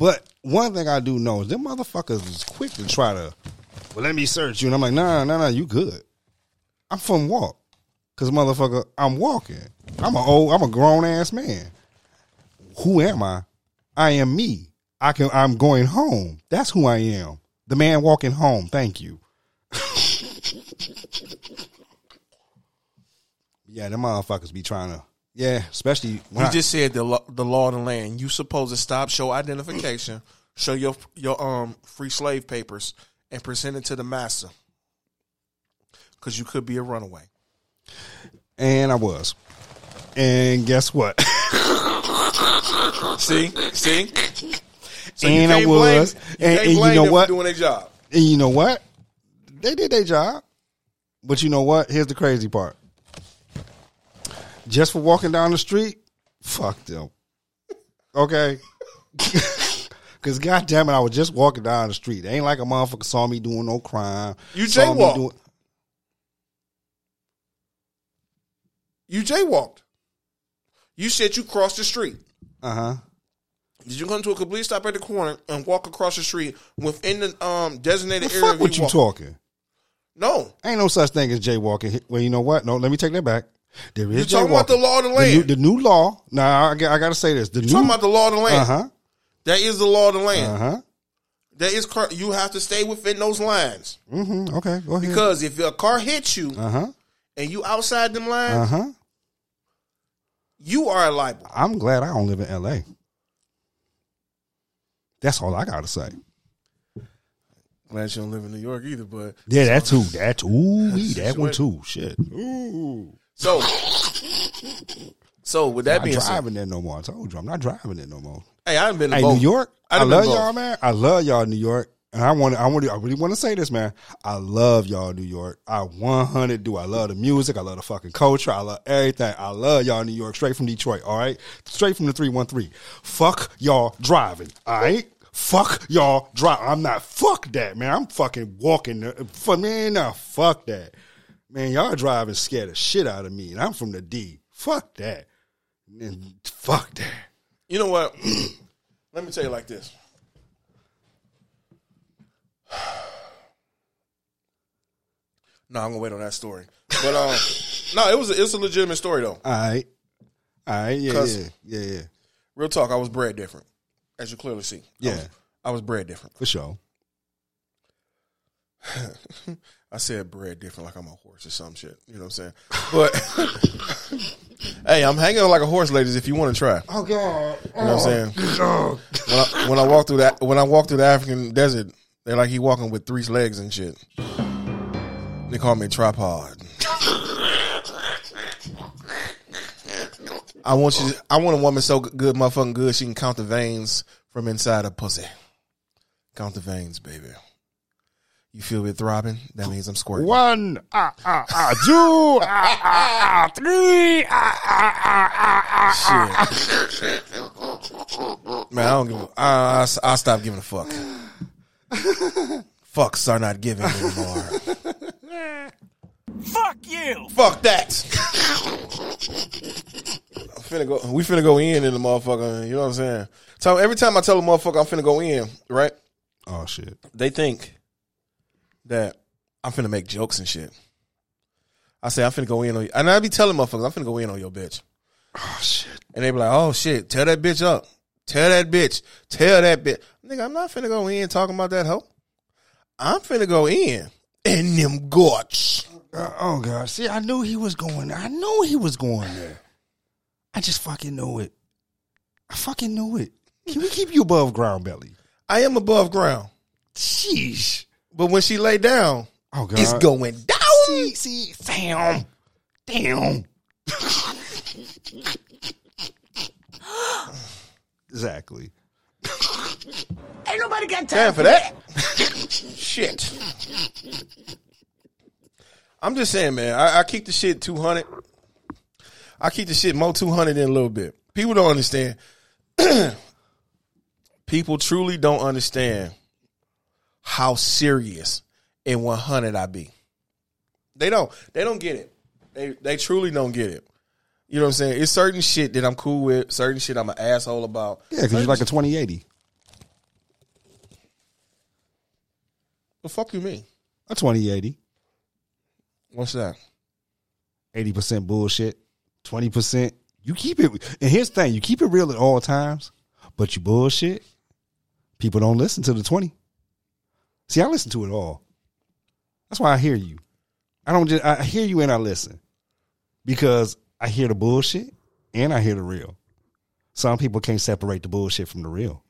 But one thing I do know is them motherfuckers is quick to try to. Well, let me search you, and I'm like, nah, nah, nah, you good. I'm from walk, cause motherfucker, I'm walking. I'm a old, I'm a grown ass man. Who am I? I am me. I can. I'm going home. That's who I am. The man walking home. Thank you. yeah, them motherfuckers be trying to. Yeah, especially when You just said the law, the law of the land. You supposed to stop, show identification, show your your um free slave papers, and present it to the master. Because you could be a runaway. And I was. And guess what? See, see. So And I can't blame- was. you And- and you know what? Doing their job. and you know what? They did their job. But you know what? Here's the crazy part. Just for walking down the street, fuck them. Okay? Because goddamn it, I was just walking down the street. It ain't like a motherfucker saw me doing no crime. You saw me jaywalked. doing- You jaywalked. You said you crossed the street. Uh-huh. Did you come to a complete stop at the corner and walk across the street within the um designated area? fuck what you walk- talking? No, Ain't no such thing as jaywalking. Well, you know what? No, let me take that back. There is You're talking about the law of the land. the new law. Now I, got- I got to say this. The new talking about the law of the land. Uh huh. That is the law of the land. Uh huh. There is car. You have to stay within those lines Mm-hmm. Okay, go ahead. because if a car hits you uh huh. and you outside them lines, Uh huh. you are liable. I'm glad I don't live in L.A. That's all I gotta say. Glad you don't live in New York either, but Yeah, that too. That ooh, that one too. Shit. So so with that Not being said, driving there no more. I told you, I'm not driving there no more. hey, I haven't been to Hey, both. New York. I I, love y'all, man. I love y'all, New York. And I want to, I want to, I really want to say this, man. I love y'all, New York. I 100 do. I love the music. I love the fucking culture. I love everything. I love y'all, New York. Straight from Detroit. All right, straight from the 313. Fuck y'all driving. All right. Fuck y'all drive. I'm not. Fuck that, man. I'm fucking walking. For man, nah, fuck that, man. Y'all driving scared the shit out of me, and I'm from the D. Fuck that. And fuck that. You know what? Let me tell you like this. No, I'm gonna wait on that story. But um, no, it was a, it's a legitimate story though. All right. All right. Yeah, yeah, yeah, yeah. Real talk, I was bred different, as you clearly see. I Yeah. was, I was bred different. For sure. I said bread different, like I'm a horse or some shit. You know what I'm saying? But hey, I'm hanging like a horse, ladies. If you want to try, Oh God. you know what I'm oh. saying? When I, when I walk through that, when I walk through the African desert, they're like he walking with three legs and shit. They call me tripod. I want you. I want a woman so good, motherfucking good, she can count the veins from inside a pussy. Count the veins, baby. You feel it throbbing? That means I'm squirting. One, ah, ah, ah, two, ah, ah, ah, three, ah, ah, ah, ah, Shit. Man, I don't give. A, I, I, I stop giving a fuck. Fucks are not given anymore. Fuck you! Fuck that. I'm finna go. We finna go in in the motherfucker. You know what I'm saying? So every time I tell a motherfucker I'm finna go in, right? Oh shit. They think that I'm finna make jokes and shit. I say I'm finna go in on you, and I be telling motherfuckers I'm finna go in on your bitch, Oh shit. and they be like, "Oh shit, tell that bitch up, tell that bitch, tell that bitch." Nigga, I'm not finna go in talking about that hoe. I'm finna go in in them guts. Uh, oh god. See, I knew he was going. I knew he was going there. I just fucking knew it. I fucking knew it. Can we keep you above ground, belly? I am above ground, Sheesh. But when she lay down, Oh god. it's going down. See, see, damn, damn. exactly. Ain't nobody got time Time for that. shit. I'm just saying, man. I, I keep the shit 200. I keep the shit more 200 in a little bit. People don't understand. People truly don't understand how serious in 100 I be. They don't. They don't get it. They they truly don't get it. You know what I'm saying? It's certain shit that I'm cool with. Certain shit I'm an asshole about. Yeah, because you're like a 2080. The fuck you mean? A 2080. What's that? 80% bullshit, 20%. You keep it. And here's the thing you keep it real at all times, but you bullshit. People don't listen to the 20. See, I listen to it all. That's why I hear you. I don't just, I hear you and I listen because I hear the bullshit and I hear the real. Some people can't separate the bullshit from the real.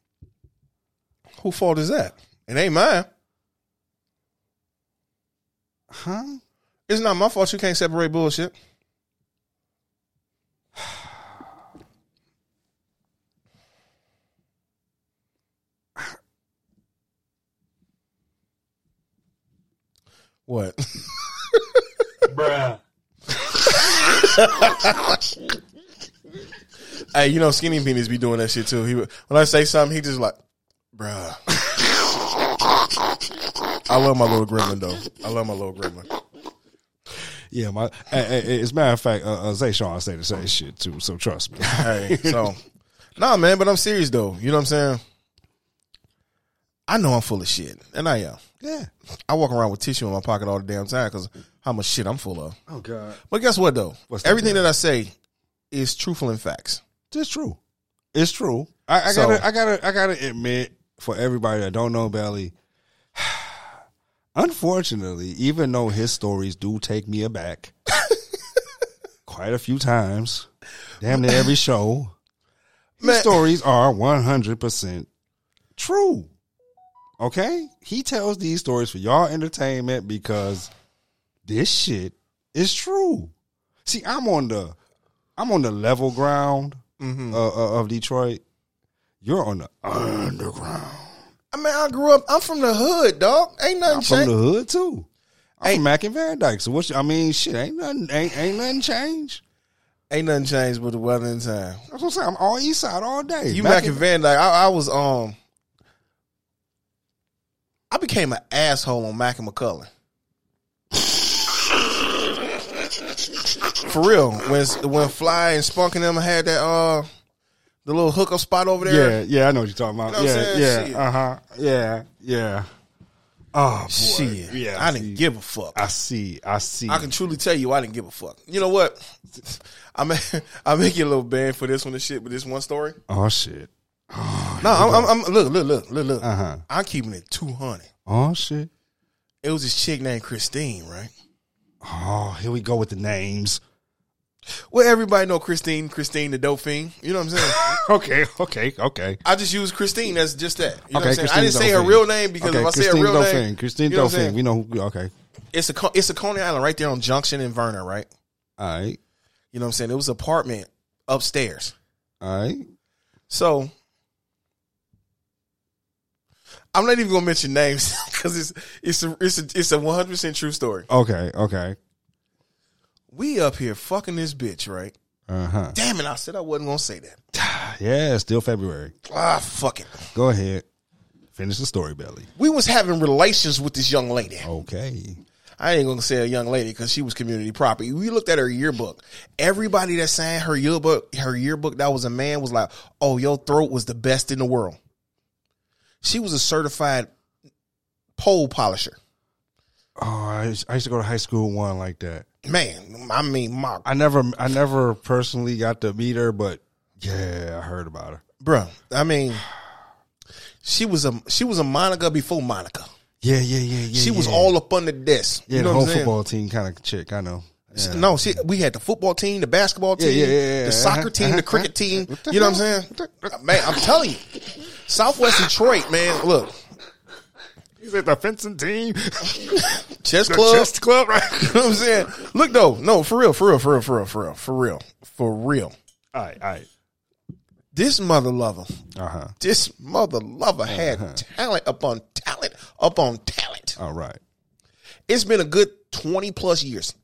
Who fault is that? It ain't mine. Huh? It's not my fault you can't separate bullshit. What? Bruh. hey, you know Skinny Penis be doing that shit too. He when I say something, he just like, bruh. I love my little gremlin though. I love my little gremlin. Yeah, my. As a matter of fact, uh, uh, Zay Sean say the same shit too. So trust me. Hey, so nah, man, but I'm serious though. You know what I'm saying? I know I'm full of shit, and I am. Yeah. I walk around with tissue in my pocket all the damn time because how much shit I'm full of. Oh God. But guess what though? What's Everything bro? that I say is truthful and facts. It's true. It's true. I, I So- gotta, I gotta, I gotta admit, for everybody that don't know Belly, unfortunately, even though his stories do take me aback quite a few times, damn near every show, his Man. stories are 100% true. Okay? He tells these stories for y'all entertainment because this shit is true. See, I'm on the I'm on the level ground Mm-hmm. uh, uh, of Detroit. You're on the underground. I mean, I grew up. I'm from the hood, dog. Ain't nothing I'm from the hood too. I'm Hey. from Mack and Van Dyke. So what's I mean, shit, ain't nothing ain't ain't nothing changed. Ain't nothing changed but the weather and time. That's what I'm saying. I'm all east side all day. You Mack and Van Dyke. I, I was um. I became an asshole on Mack and McClellan. For real, when when Fly and Spunk and them had that uh the little hookup spot over there. Yeah, yeah, I know what you're talking about. You know yeah. Shit. yeah, uh huh, yeah, yeah. Oh boy, Shit, yeah. I didn't give a fuck. I see. I see. I can truly tell you I didn't give a fuck. You know what? I may I may get a little banned for this one and shit, but this one story. oh shit. No, I'm, I'm, I'm look, look, look, look, look. Uh huh. I'm keeping it two hundred. Oh shit. It was this chick named Christine, right? Oh, here we go with the names. Well, everybody know Christine, Christine the fiend. You know what I'm saying? Okay, okay, okay. I just use Christine as just that. You know okay, what I'm saying? I didn't say her real name because okay, if I say her real name, Christine you know saying? We know who. Okay, it's a it's a Coney Island right there on Junction in Vernor, right? all right, You know what I'm saying? It was an apartment upstairs. all right. So I'm not even gonna mention names because it's it's a it's a it's a 100 percent true story. Okay, okay. We up here fucking this bitch, right? Uh huh. Damn it! I said I wasn't gonna say that. Yeah, still February. Ah, fuck it. Go ahead. Finish the story, Belly. We was having relations with this young lady. Okay. I ain't gonna say a young lady because she was community property. We looked at her yearbook. Everybody that signed her yearbook, her yearbook that was a man was like, "Oh, your throat was the best in the world." She was a certified pole polisher. Oh, I used, I used to go to high school one like that. Man, I mean, my I never, I never personally got to meet her, but yeah, I heard about her. bro. I mean, she was a she was a Monica before Monica. Yeah, yeah, yeah, yeah. she was all up on the desk. yeah, you know the whole football team kind of chick. I know. Yeah. No, she, we had the football team, the basketball team, yeah, yeah, the soccer Uh-huh, team, the uh-huh, cricket team. The You know what I'm saying? Man, I'm telling you, Southwest Detroit, man. Look, You said the fencing team, chess club. chess club, right? You know what I'm saying? Look though, no, for real, for real, for real, for real, for real, for real, for real. all right, all right. This mother lover, Uh huh. this mother lover had talent upon talent upon talent. All right. It's been a good 20 plus years.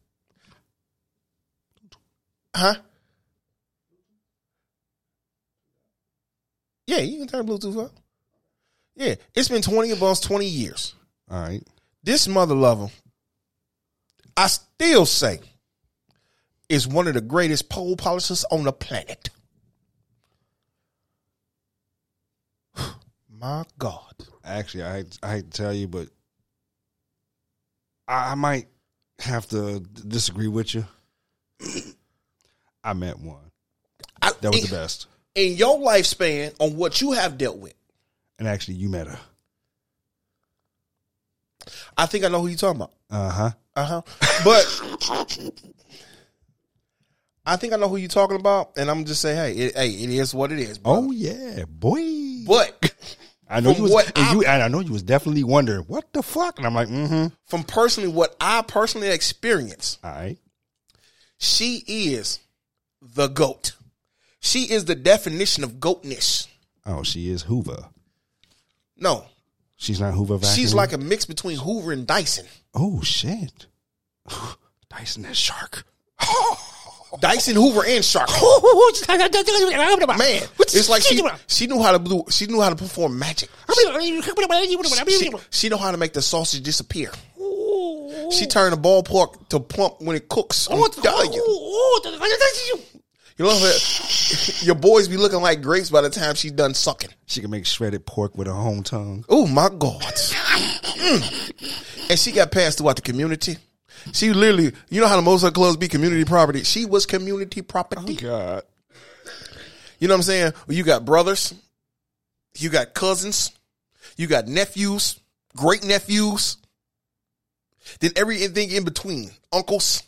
Huh? Yeah, you can turn Bluetooth up. Yeah, it's been 20 almost 20 years. All right. This mother lover, I still say, is one of the greatest pole polishers on the planet. My God. Actually, I hate, I hate to tell you, but I, I might have to disagree with you. I met one I- that was in, the best, in your lifespan on what you have dealt with. and actually, you met her. I think I know who you're talking about. Uh huh. Uh huh. But I think I know who you're talking about, and I'm just saying, hey, it, hey, it is what it is. Bro. Oh yeah, boy. But I know you was, what and I- you, and I know you was definitely wondering what the fuck, and I'm like, mm-hmm. from personally what I personally experienced, All right. she is the goat. She is the definition of goatness. Oh, she is Hoover. No, She's not Hoover. Vacuum? she's like a mix between Hoover and Dyson. oh shit. Dyson that shark. Dyson, Hoover, and Shark. Man, it's like she she knew how to do she knew how to perform magic. She, she know how to make the sausage disappear. She turned the ballpark to plump when it cooks. I'm telling you. You know what? Your boys be looking like grapes by the time she's done sucking. She can make shredded pork with her home tongue. Oh my God. Mm. And she got passed throughout the community. She literally, you know how the most of her clubs be community property. She was community property. God. You know what I'm saying? Well, you got brothers, you got cousins, You got nephews, great nephews, then everything in between, uncles,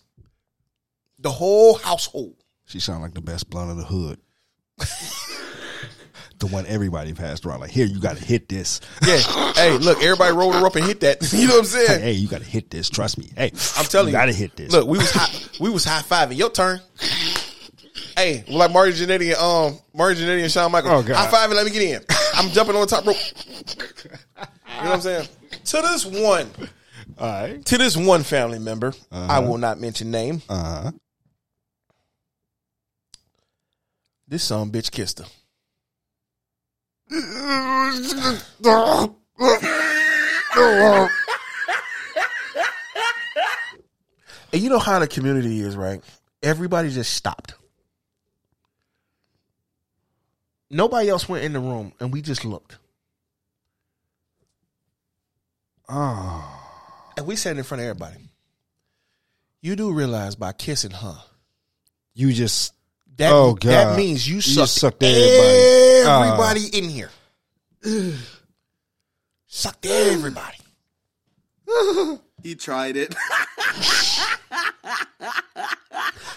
the whole household. She sound like the best blunt of the hood. the one everybody passed around. Like, here, you got to hit this. Yeah. hey, look, everybody rolled her up and hit that. You know what I'm Hey, saying? hey, you got to hit this. Trust me. Hey, I'm telling you, you got to hit this. Look, we was high, we was high fiving. Your turn. Hey, like Marty Jannetty and um Marty Jannetty and Shawn Michaels. Oh, God. High five and let me get in. I'm jumping on the top rope. You know what I'm saying? To this one, all right. to this one family member, I will not mention name. Uh huh. This son bitch kissed her. And you know how the community is, right? Everybody just stopped. Nobody else went in the room, and we just looked. Oh, And we sat in front of everybody. You do realize by kissing her, you just that, Oh, God. that means you You sucked, sucked everybody. everybody in here. sucked everybody. He tried it.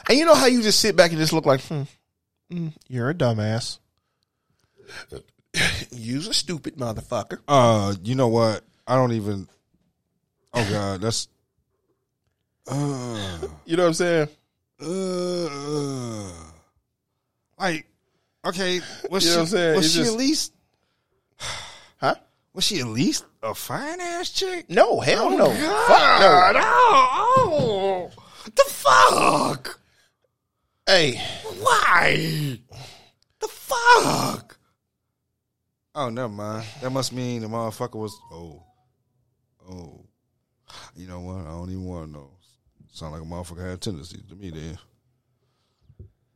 And you know how you just sit back and just look like, hmm, mm, you're a dumbass. You're a stupid motherfucker. Uh, you know what? I don't even. Oh God, that's. Uh, You know what I'm saying? uh, like, okay, was You know she? what I'm saying? Was It's she just- at least? Huh? Was she at least a fine ass chick? No, hell no. God, Fuck no. Oh, oh, the fuck? Hey, Why? The fuck? Oh, never mind. That must mean the motherfucker was. Oh, oh. You know what? I don't even want to know. Sound like a motherfucker had tendencies to me. Then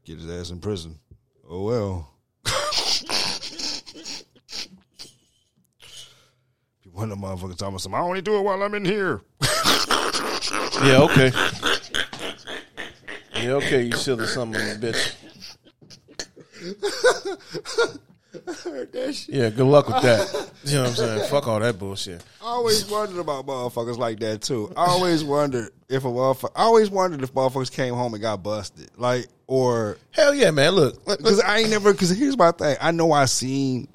get his ass in prison. Oh well. People in the motherfucker talking about some. I only do it while I'm in here. Yeah, okay. Yeah, okay, you silly son of a bitch. Yeah, good luck with that. You know what I'm saying? Fuck all that bullshit. I always wondered about motherfuckers like that too. I always wondered if a motherfucker. I always wondered if motherfuckers came home and got busted, like or Hell yeah, man. Look, because I ain't never. Because here's my thing. I know I seen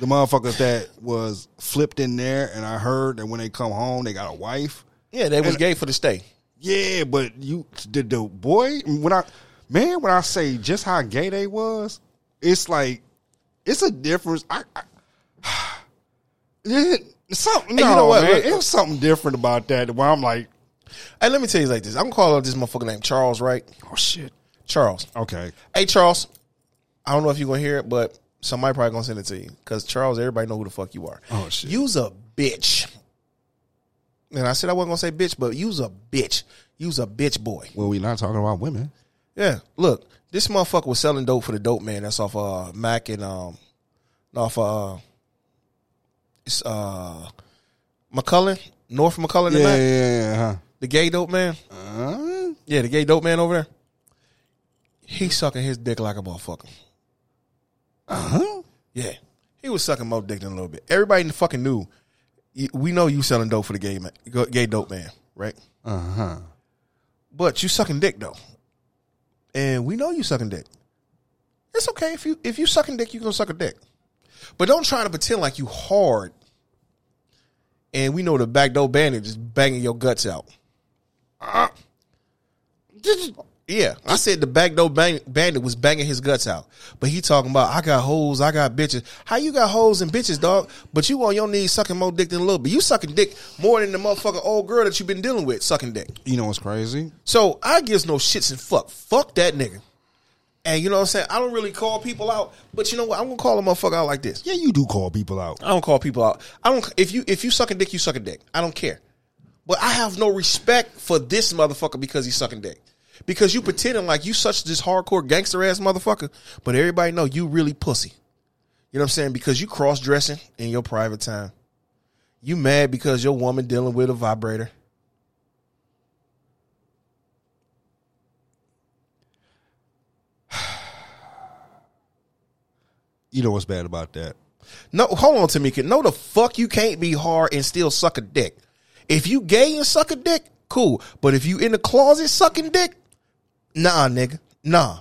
the motherfuckers that was flipped in there, and I heard that when they come home, they got a wife. yeah, they was and- gay for the stay. Yeah, but you did the boy when I man when I say just how gay they was, it's like it's a difference. I, I something. No, you know what? man, Look- it was something different about that. Where I'm like, Hey, let me tell you like this. I'm gonna call out this motherfucker named Charles, right? oh shit. Charles. Okay, Hey, Charles. I don't know if you're gonna hear it, but somebody probably gonna send it to you because Charles, everybody know who the fuck you are. Oh, shit. You's a bitch. And I said I wasn't gonna say bitch, but you's a bitch. You's a bitch boy. well, we're not talking about women. Yeah. Look, this motherfucker was selling dope for the dope man. That's off uh Mack and um off uh it's uh McClellan, North McClellan and Yeah, Mack. yeah, yeah. The gay dope man. Huh? Yeah, the gay dope man over there. He sucking his dick like a motherfucker. Uh huh. Yeah. He was sucking more dick than a little bit. Everybody fucking knew. We know you selling dope for the gay man, gay dope man, right? Uh huh. But you sucking dick though, and we know you sucking dick. It's okay if you if you sucking dick, you gonna suck a dick. But don't try to pretend like you hard. And we know the back door bandit is banging your guts out. Uh, Yeah, I said the back door bang, bandit was banging his guts out, but he talking about I got hoes, I got bitches. How you got hoes and bitches, dog? But you on your knees sucking more dick than a little bit. You sucking dick more than the motherfucking old girl that you been dealing with sucking dick. You know what's crazy? So I gives no shits and fuck. Fuck that nigga. And you know what I'm saying? I don't really call people out, but you know what? I'm gonna call a motherfucker out like this. Yeah, you do call people out. I don't call people out. I don't if you if you sucking dick, you sucking dick. I don't care. But I have no respect for this motherfucker because he's sucking dick. Because you pretending like you such this hardcore gangster ass motherfucker, but everybody know you really pussy. You know what I'm saying? Because you cross dressing in your private time. You mad because your woman dealing with a vibrator. You know what's bad about that? No, hold on, Tamika. No, the fuck you can't be hard and still suck a dick. If you gay and suck a dick, cool. But if you in the closet sucking dick, nah, nigga, nah.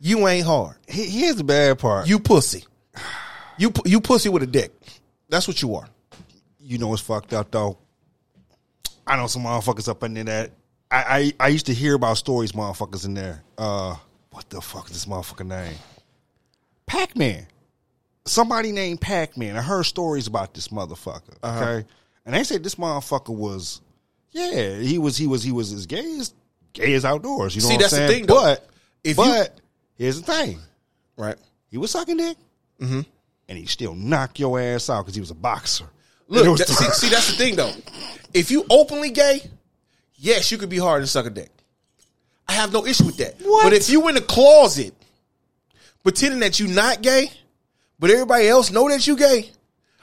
You ain't hard. He- Here's the bad part. You pussy. You pu- you pussy with a dick. That's what you are. you know what's fucked up though. I know some motherfuckers up in there that I, I I used to hear about stories, motherfuckers in there. Uh, what the fuck is this motherfucker name? Pac Man. Somebody named Pac Man. I heard stories about this motherfucker. Uh-huh. Okay, and they said this motherfucker was, yeah, he was he was he was as gay as gay as outdoors. You know See, what that's the I'm saying? thing, though. But If you- here's the thing. Right. He was sucking dick, mm-hmm. and he still knocked your ass out because he was a boxer. Look, And it was that- see, see, that's the thing though. If you openly gay, yes, you could be hard and suck a dick. I have no issue with that. What? But if you in the closet pretending that you not gay, but everybody else know that you gay,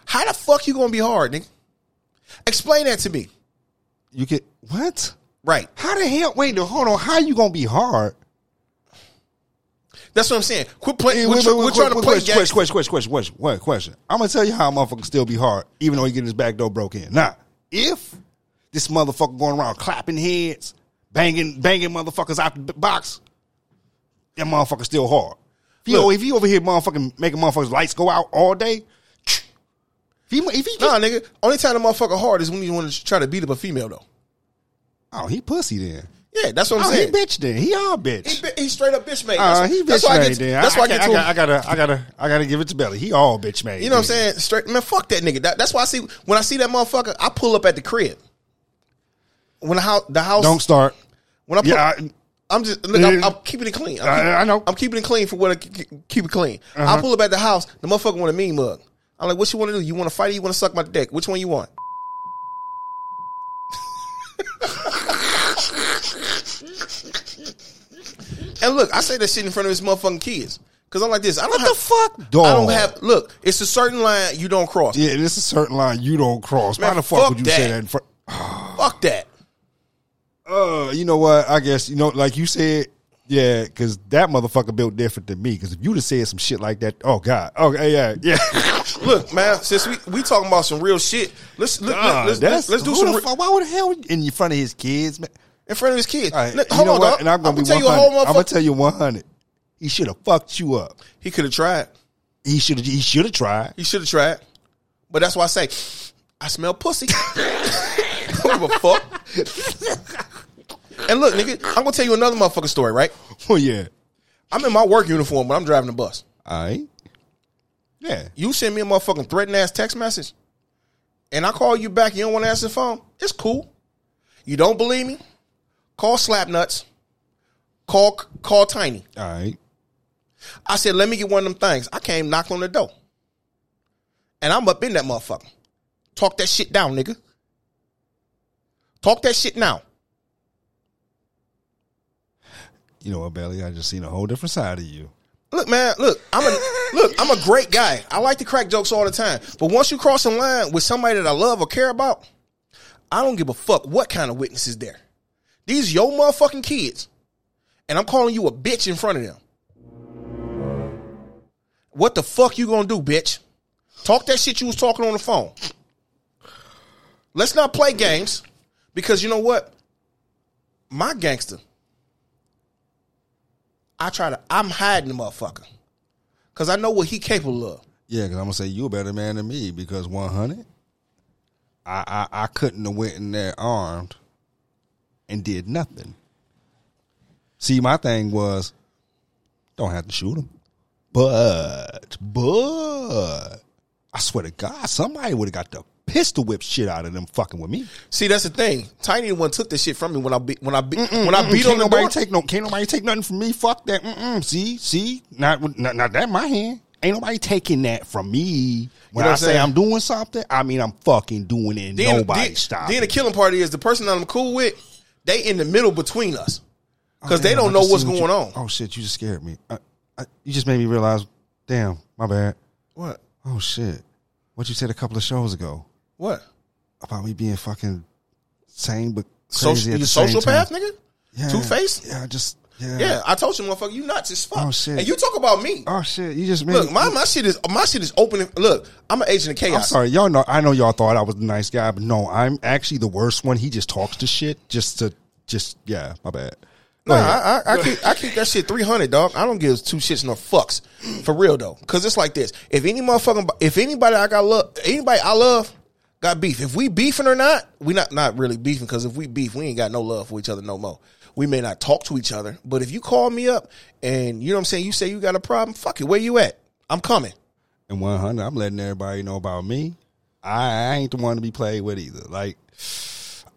how the fuck you gonna be hard, nigga? Explain that to me. You get what? Right. How the hell? Wait, no, hold on. How you gonna be hard? That's what I'm saying. Quit playing. We're, Wait, try- wait, we're wait, trying to play question, question, question, question, question, question, question. I'm gonna tell you how a motherfucker still be hard, even though he getting his back door broke in. Now, if this motherfucker going around clapping heads, banging, banging motherfuckers out the box, that motherfucker still hard. If you, if you over here motherfucking making motherfuckers lights go out all day, if he, if he Nah, nigga. Only time the motherfucker hard is when you want to try to beat up a female though. Oh, he pussy then. Yeah, that's what I'm Oh, he bitch then. He all bitch. He, he straight up bitch made. Uh, That's, he that's bitch why I made get. then. That's why I I, get I, to. I, gotta, I gotta, I gotta give it to Belly. He all bitch made. You know what I'm saying? Straight man, fuck that nigga. That, that's why I see when I see that motherfucker, I pull up at the crib. When the house, the house, Don't start. when I pull, Yeah, I- I'm just look. I'm, I'm keeping it clean. I'm I- keep- I know. I'm keeping it clean for what I keep it clean. Uh-huh. I pull up at the house. The motherfucker want a mean mug. I'm like, what you want to do? You want to fight? or You want to suck my dick? Which one you want? and look, I say that shit in front of his motherfucking kids because I'm like this. I don't What have, the fuck, I don't have. Look, it's a certain line you don't cross. Yeah, it's a certain line you don't cross. Why the fuck fuck would you say that. that in front? Fuck that. Uh, you know what? I guess you know, like you said, yeah, because that motherfucker built different than me. Because if you'd have said some shit like that, oh god, okay, yeah, yeah. Look, man, since we we talking about some real shit, let's look, Nah, let's, let's, let's do some the re- fuck- why would the hell in front of his kids, man? In front of his kids. Right, Look, hold on, what? dog. And I'm gonna I'ma tell you a 100. whole I'm gonna tell you 100. He should have fucked you up. He could have tried. He should have. He should have tried. He should have tried. But that's why I say, I smell pussy. I don't give a fuck. and look, nigga, I'm gonna tell you another motherfucking story, right? Oh yeah. I'm in my work uniform, but I'm driving the bus. All right. Yeah. You send me a motherfucking threatening ass text message, and I call you back. You don't want to answer the phone. It's cool. You don't believe me? Call Slapnuts. Call call Tiny. All right. I said, let me get one of them things. I came knock on the door. And I'm up in that motherfucker. Talk that shit down, nigga. Talk that shit now. You know what, Belly? I just seen a whole different side of you. Look, man, look, I'm a look, I'm a great guy. I like to crack jokes all the time. But once you cross a line with somebody that I love or care about, I don't give a fuck what kind of witness is there. These your motherfucking kids. And I'm calling you a bitch in front of them. What the fuck you gonna do, bitch? Talk that shit you was talking on the phone. Let's not play games because you know what? My gangster I try to. I'm hiding the motherfucker because I know what he capable of. Yeah, because I'm gonna say you a better man than me because 100. I, I I couldn't have went in there armed and did nothing. See, my thing was don't have to shoot him, but but I swear to God, somebody would have got the pistol whip shit out of them fucking with me. See, that's the thing. Tiny the one took this shit from me when I beat when I beat when I beat on nobody door. take no can't nobody take nothing from me. Fuck that. Mm-mm. See, see, not, not not that in my hand. Ain't nobody taking that from me. When know I say? I'm doing something, I mean I'm fucking doing it. then, nobody then, stop. then the killing part is the person that I'm cool with. They in the middle between us oh, because they don't I know what's what going you- on. Oh shit, you just scared me. I, I, you just made me realize. Damn, my bad. What? Oh shit, what you said a couple of shows ago What? about me being fucking sane but crazy Social, at the same social time. path, nigga. Yeah, Two faced. Yeah, I just Yeah, Yeah. I told you, motherfucker, you nuts as fuck. Oh, shit. And you talk about me. Oh shit! You just made Look, my, my shit is my shit is open. Look, I'm an agent of I'm chaos. sorry, y'all know. I know y'all thought I was a nice guy, but no, I'm actually the worst one. He just talks to shit, just to, just yeah. My bad. No, I, I, I keep I keep that shit three hundred, dog. I don't give two shits nor fucks for real though. Cause it's like this: if any motherfucking, if anybody I got love, anybody I love got beef. If we beefing or not, we not not really beefing. Cause if we beef, we ain't got no love for each other no more. We may not talk to each other, but if you call me up and you know what I'm saying, you say you got a problem, fuck it, where you at? I'm coming. And 100, I'm letting everybody know about me. I, I ain't the one to be played with either. Like,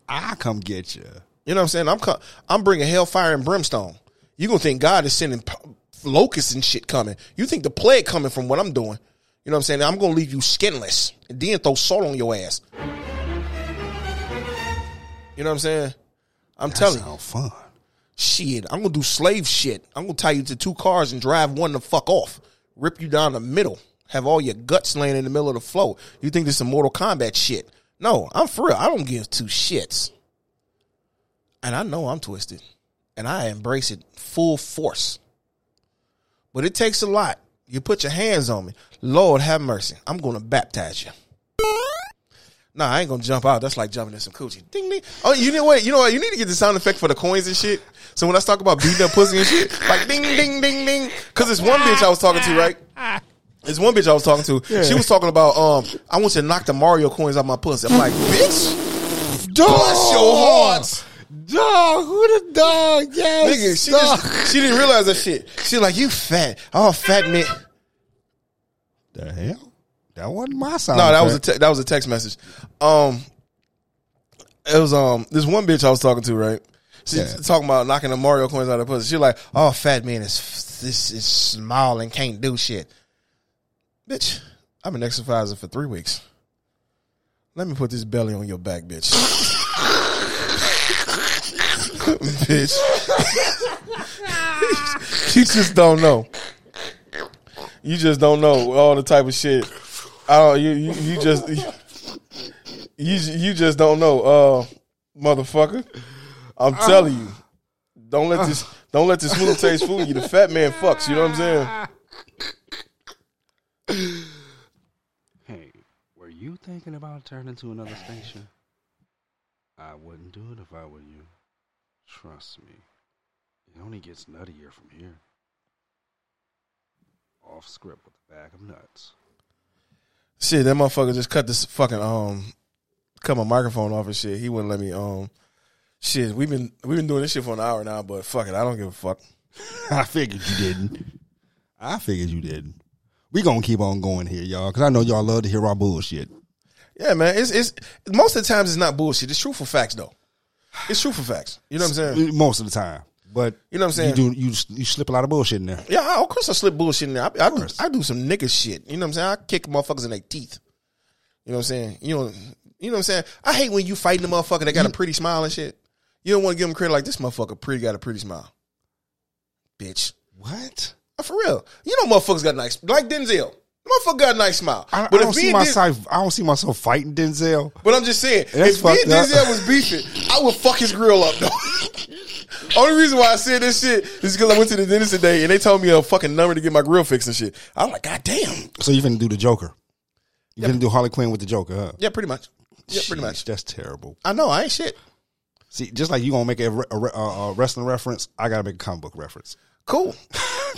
I come get you. You know what I'm saying? I'm co- I'm bringing hellfire and brimstone. You gonna think God is sending p- locusts and shit coming? You think the plague coming from what I'm doing? You know what I'm saying? I'm gonna leave you skinless and then throw salt on your ass. You know what I'm saying? I'm telling you, fun. Shit. I'm gonna do slave shit. I'm gonna tie you to two cars and drive one the fuck off, rip you down the middle, have all your guts laying in the middle of the floor. You think this is some Mortal Kombat shit? No, I'm for real. I don't give two shits. And I know I'm twisted. And I embrace it full force. But it takes a lot. You put your hands on me. Lord have mercy. I'm gonna baptize you. Nah, I ain't gonna jump out. That's like jumping in some coochie. Ding ding. Oh, you know what? You know what? You need to get the sound effect for the coins and shit. So when I talk about beating up pussy and shit, like ding ding ding ding. Cause it's one bitch I was talking to, right? It's one bitch I was talking to. She was talking about um, I want you to knock the Mario coins out my pussy. I'm like, bitch, bless your heart. Dog, who the dog? Yes, Nigga, she just she didn't realize that shit. She like, you fat. Oh, fat man. the hell? That wasn't my sound. No, that was a te- that was a text message. Um, it was um this one bitch I was talking to, right? She's Yeah. talking about knocking the Mario coins out of pussy. She's like, "Oh, fat man is this is small and can't do shit." Bitch, I've been exercising for three weeks. Let me put this belly on your back, bitch. bitch, you just don't know. You just don't know all the type of shit. I don't. You you, you just you you just don't know, uh, motherfucker. I'm telling you, don't let this don't let this smooth taste fool you. The fat man fucks. You know what I'm saying? Hey, were you thinking about turning to another station? I wouldn't do it if I were you. Trust me. It only gets nuttier from here. Off script with a bag of nuts. Shit, that motherfucker just cut this fucking um, cut my microphone off and shit. He wouldn't let me um, shit. We've been we've been doing this shit for an hour now, but fuck it, I don't give a fuck. I figured you didn't. I figured you didn't. We gonna keep on going here, y'all, because I know y'all love to hear our bullshit. Yeah, man. It's it's most of the times it's not bullshit. It's truthful facts though. It's truthful facts. You know what I'm saying? Most of the time, but You know what I'm saying? You do you you slip a lot of bullshit in there. Yeah, of course I slip bullshit in there. I, I, do, I do some nigga shit. You know what I'm saying? I kick motherfuckers in their teeth. You know what I'm saying? You know, you know what I'm saying? I hate when you fighting the motherfucker that got a pretty smile and shit. You don't want to give them credit like this motherfucker pretty got a pretty smile. Bitch. What? Uh, For real. You know motherfuckers got nice like Denzel. Motherfucker got a nice smile. I, but I don't if see myself. I don't see myself fighting Denzel. but I'm just saying, That's if me and. Denzel was beefing, I would fuck his grill up though. Only reason why I said this shit is because I went to the dentist today and they told me a fucking number to get my grill fixed and shit. I'm like, God damn. So you finna do the Joker? You finna do Harley Quinn with the Joker? Huh? Yeah, pretty much. Yeah, pretty much. That's terrible. I know, I ain't shit. See, just like you gonna make a, a, a, a wrestling reference, I gotta make a comic book reference. Cool.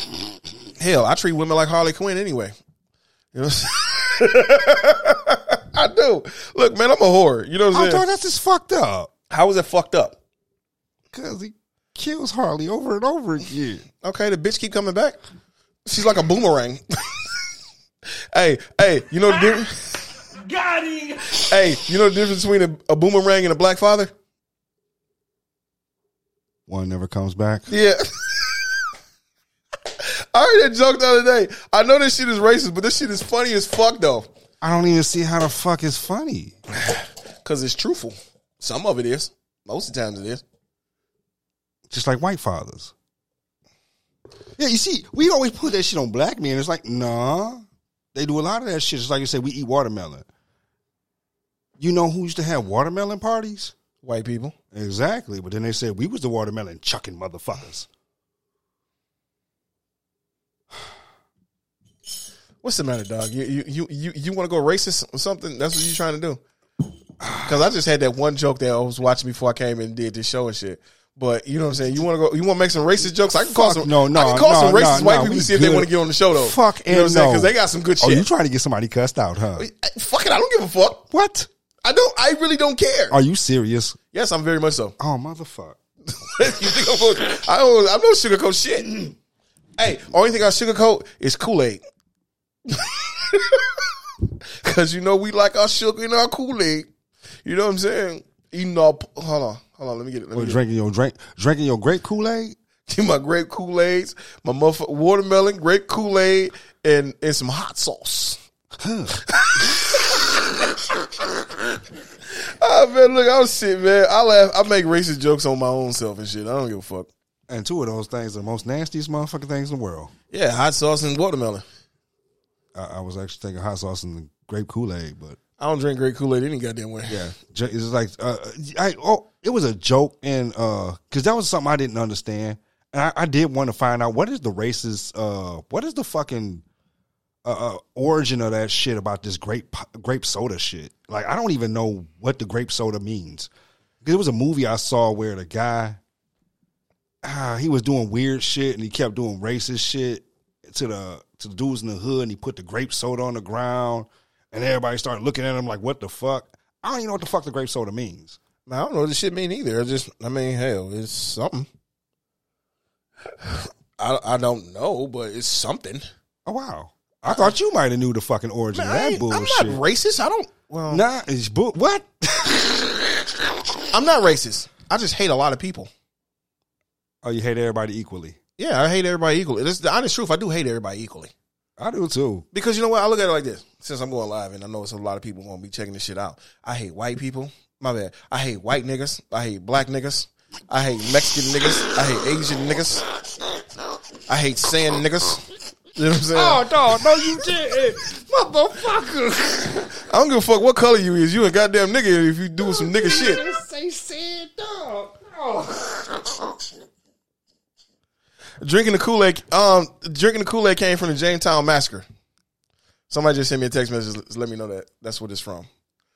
Hell, I treat women like Harley Quinn anyway. You know what I'm saying? I do. Look, man, I'm a whore. You know what I'm I saying? thought that's just fucked up How was it fucked up? because he kills Harley over and over again. Okay, the bitch keep coming back. She's like a boomerang. hey, hey, you know the difference? Got him. Hey, you know the difference between a, a boomerang and a black father? One never comes back. Yeah. I heard that joke the other day. I know this shit is racist, but this shit is funny as fuck though. I don't even see how the fuck is funny. Cause it's truthful. Some of it is. Most of the times it is just like white fathers. Yeah, you see, we always put that shit on black men. It's like, nah, they do a lot of that shit. It's like you said, we eat watermelon. You know who used to have watermelon parties? White people. Exactly. But then they said we was the watermelon chucking motherfuckers. What's the matter, dog? You you you you, you want to go racist or something? That's what you trying to do? Because I just had that one joke that I was watching before I came and did this show and shit. But you know what I'm saying? You want to go? You want to make some racist jokes? I can call Fuck some. no, no, I can call some racist no, white no, people to see if they want to get on the show though. Fuck you know what I'm saying? no. Because they got some good shit. Oh, you trying to get somebody cussed out, huh? Fuck it, I don't give a fuck. What? I don't. I really don't care. Are you serious? yes, I'm very much so. Oh, motherfucker. you think I'm gonna, I don't. I don't sugarcoat shit. hey, only thing I sugarcoat is Kool Aid. Cause you know we like our sugar and our Kool Aid. You know what I'm saying? Eating all. Hold on, hold on. Let me get it. Let me get it. drinking your drink, drinking your grape Kool Aid? My grape Kool Aids, my motherfucking watermelon, grape Kool Aid, and and some hot sauce. Ah man, look, I'm shit, man. I laugh. I make racist jokes on my own self and shit. I don't give a fuck. And two of those things are the most nastiest motherfucking things in the world. Yeah, hot sauce and watermelon. I, I was actually thinking hot sauce and the grape Kool Aid, but I don't drink grape Kool Aid any goddamn way. yeah, it's like uh, I oh, it was a joke, and uh, because that was something I didn't understand, and I, I did want to find out what is the racist, uh, what is the fucking uh, uh, origin of that shit about this grape grape soda shit. Like I don't even know what the grape soda means. Because it was a movie I saw where the guy, ah, he was doing weird shit and he kept doing racist shit to the to the dudes in the hood, and he put the grape soda on the ground, and everybody started looking at him like, "What the fuck?" I don't even know what the fuck the grape soda means. I don't know what this shit mean either. I just, I mean, hell, it's something. I, I don't know, but it's something. Oh wow, I thought you might have knew the fucking origin Man, of that ain't- I'm bullshit. not racist. I don't. Well, Nah, it's bu- what? I'm not racist. I just hate a lot of people. oh, you hate everybody equally. Yeah, I hate everybody equally. It's the honest truth. I do hate everybody equally. I do too. Because you know what? I look at it like this. Since I'm going live and I know it's a lot of people going to be checking this shit out. I hate white people. My bad. I hate white niggas. I hate black niggas. I hate Mexican niggas. I hate Asian niggas. I hate sand niggas. You know what I'm saying? Oh, no, no, you didn't, motherfucker. I don't give a fuck what color you is. You a goddamn nigga if you doing some nigga shit. Say said dog. Oh. Drinking the Kool Aid. Um, drinking the Kool Aid came from the Jamestown massacre. Somebody just sent me a text message. Let me know that that's what it's from.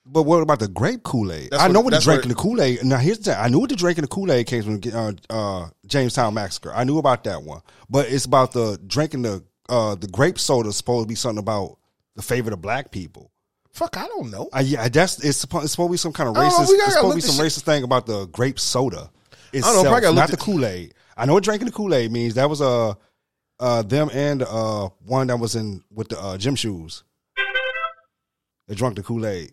But what about the grape Kool Aid? I know what the drinking the Kool Aid. Now here's the thing. I knew what the drinking the Kool Aid came from uh, uh, Jamestown massacre. I knew about that one. But it's about the drinking the uh, the grape soda. Supposed to be something about the favorite of black people. Fuck, I don't know. Uh, yeah, that's it's supposed, it's supposed to be some kind of know, racist. Oh, we gotta it's supposed to be some shit- racist thing about the grape soda I don't know, probably not the Kool Aid. I know what drinking the Kool Aid means. That was uh, uh them and uh one that was in with the uh, gym shoes. They drunk the Kool Aid.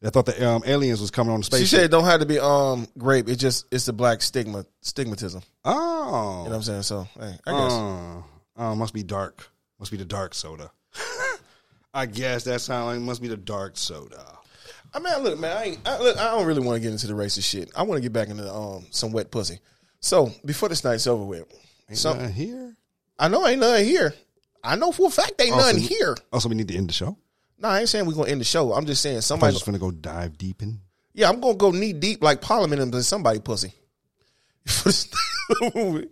They thought the um, aliens was coming on the space. She said it don't have to be um grape. It just it's the black stigma stigmatism. "Oh, You know what I'm saying? So hey, I guess. oh, oh, must be dark. Must be the dark soda." I guess that sounds like it must be the dark soda. I mean, look, man, I, ain't, I, look, I don't really want to get into the racist shit. I want to get back into um some wet pussy. So before this night's over with, Ain't so nothing here. I know ain't nothing here. I know for a fact ain't Oh, so nothing you- here. Oh, also, we need to end the show. No, I ain't saying we're gonna end the show. I'm just saying I'm just gonna go dive deep in. yeah, I'm gonna go knee deep like Parliament into somebody pussy. For this movie.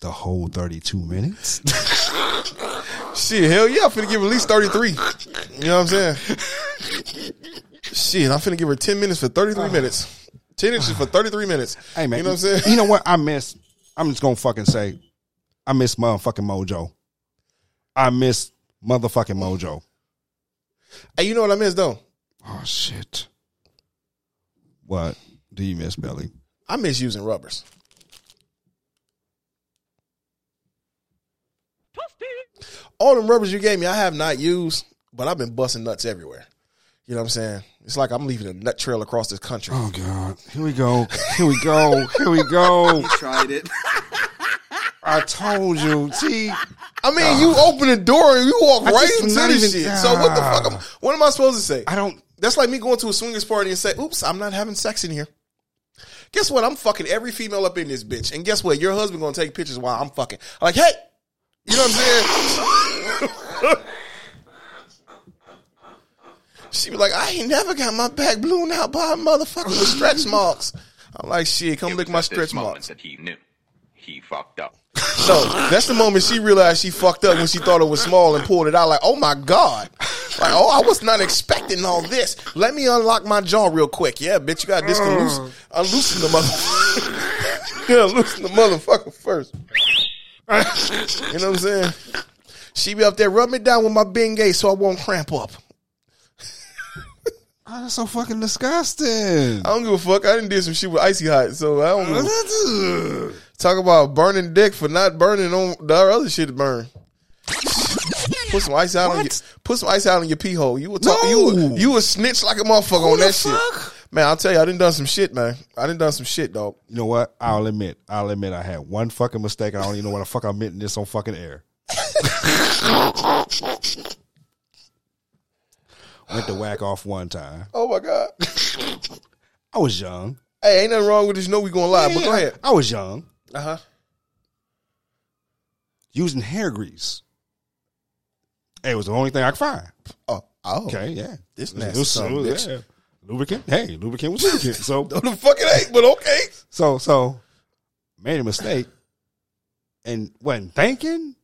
the whole 32 minutes. Shit, hell yeah, I'm finna give her at least 33. You know what I'm saying? Shit, I'm finna give her 10 minutes for 33 minutes. 10 inches for 33 minutes. hey man, You know what I'm saying? You know what? I miss. I'm just gonna fucking say, I miss motherfucking Mojo. I miss motherfucking Mojo. Hey, you know what I miss though? Oh shit. What do you miss, Belly? I miss using rubbers. All them rubbers you gave me, I have not used, but I've been busting nuts everywhere. You know what I'm saying? It's like I'm leaving a nut trail across this country. Oh god, here we go. Here we go. Here we go. He tried it. I told you. See, I mean, you open the door and you walk I right into this even- shit. So what the fuck? Am, what am I supposed to say? I don't. That's like me going to a swingers party and say, "Oops, I'm not having sex in here." Guess what? I'm fucking every female up in this bitch, and guess what? Your husband gonna take pictures while I'm fucking. I'm like, hey, you know what I'm saying? she be like, I ain't never got my back blown out by a motherfucker with stretch marks. I'm like, shit, come It lick my stretch marks. that he knew he fucked up. So that's the moment she realized she fucked up when she thought it was small and pulled it out. Like, oh my god, like oh, I was not expecting all this. Let me unlock my jaw real quick. Yeah, bitch, you got this to loose, mm. unloosen the motherfucker. yeah, loosen the motherfucker first. You know what I'm saying? She be up there, rub me down with my Bengay so I won't cramp up. Oh, that's so fucking disgusting. I don't give a fuck. I didn't do some shit with icy hot, so I don't know. Talk about burning dick for not burning on the other shit to burn. Put some ice out on your What? put some ice out on your pee hole. You would talk you No. you would snitch like a motherfucker on the that shit. Man, I'll tell you, I didn't done some shit, man. I didn't done some shit, dog. You know what? I'll admit. I'll admit I had one fucking mistake. I don't even know what the fuck I'm admitting this on fucking air. Went to whack off one time. Oh my god. I was young. hey, ain't nothing wrong with this. You know we going live, but go ahead. I was young. Uh huh. Using hair grease. Hey, it was the only thing I could find. Oh, oh. Okay, yeah. This It was- nasty it was- son of a was- bitch. yeah. Lubricant. Hey, lubricant was lubricant. So No, the fuck it ain't, but okay. So so made a mistake and wasn't thinking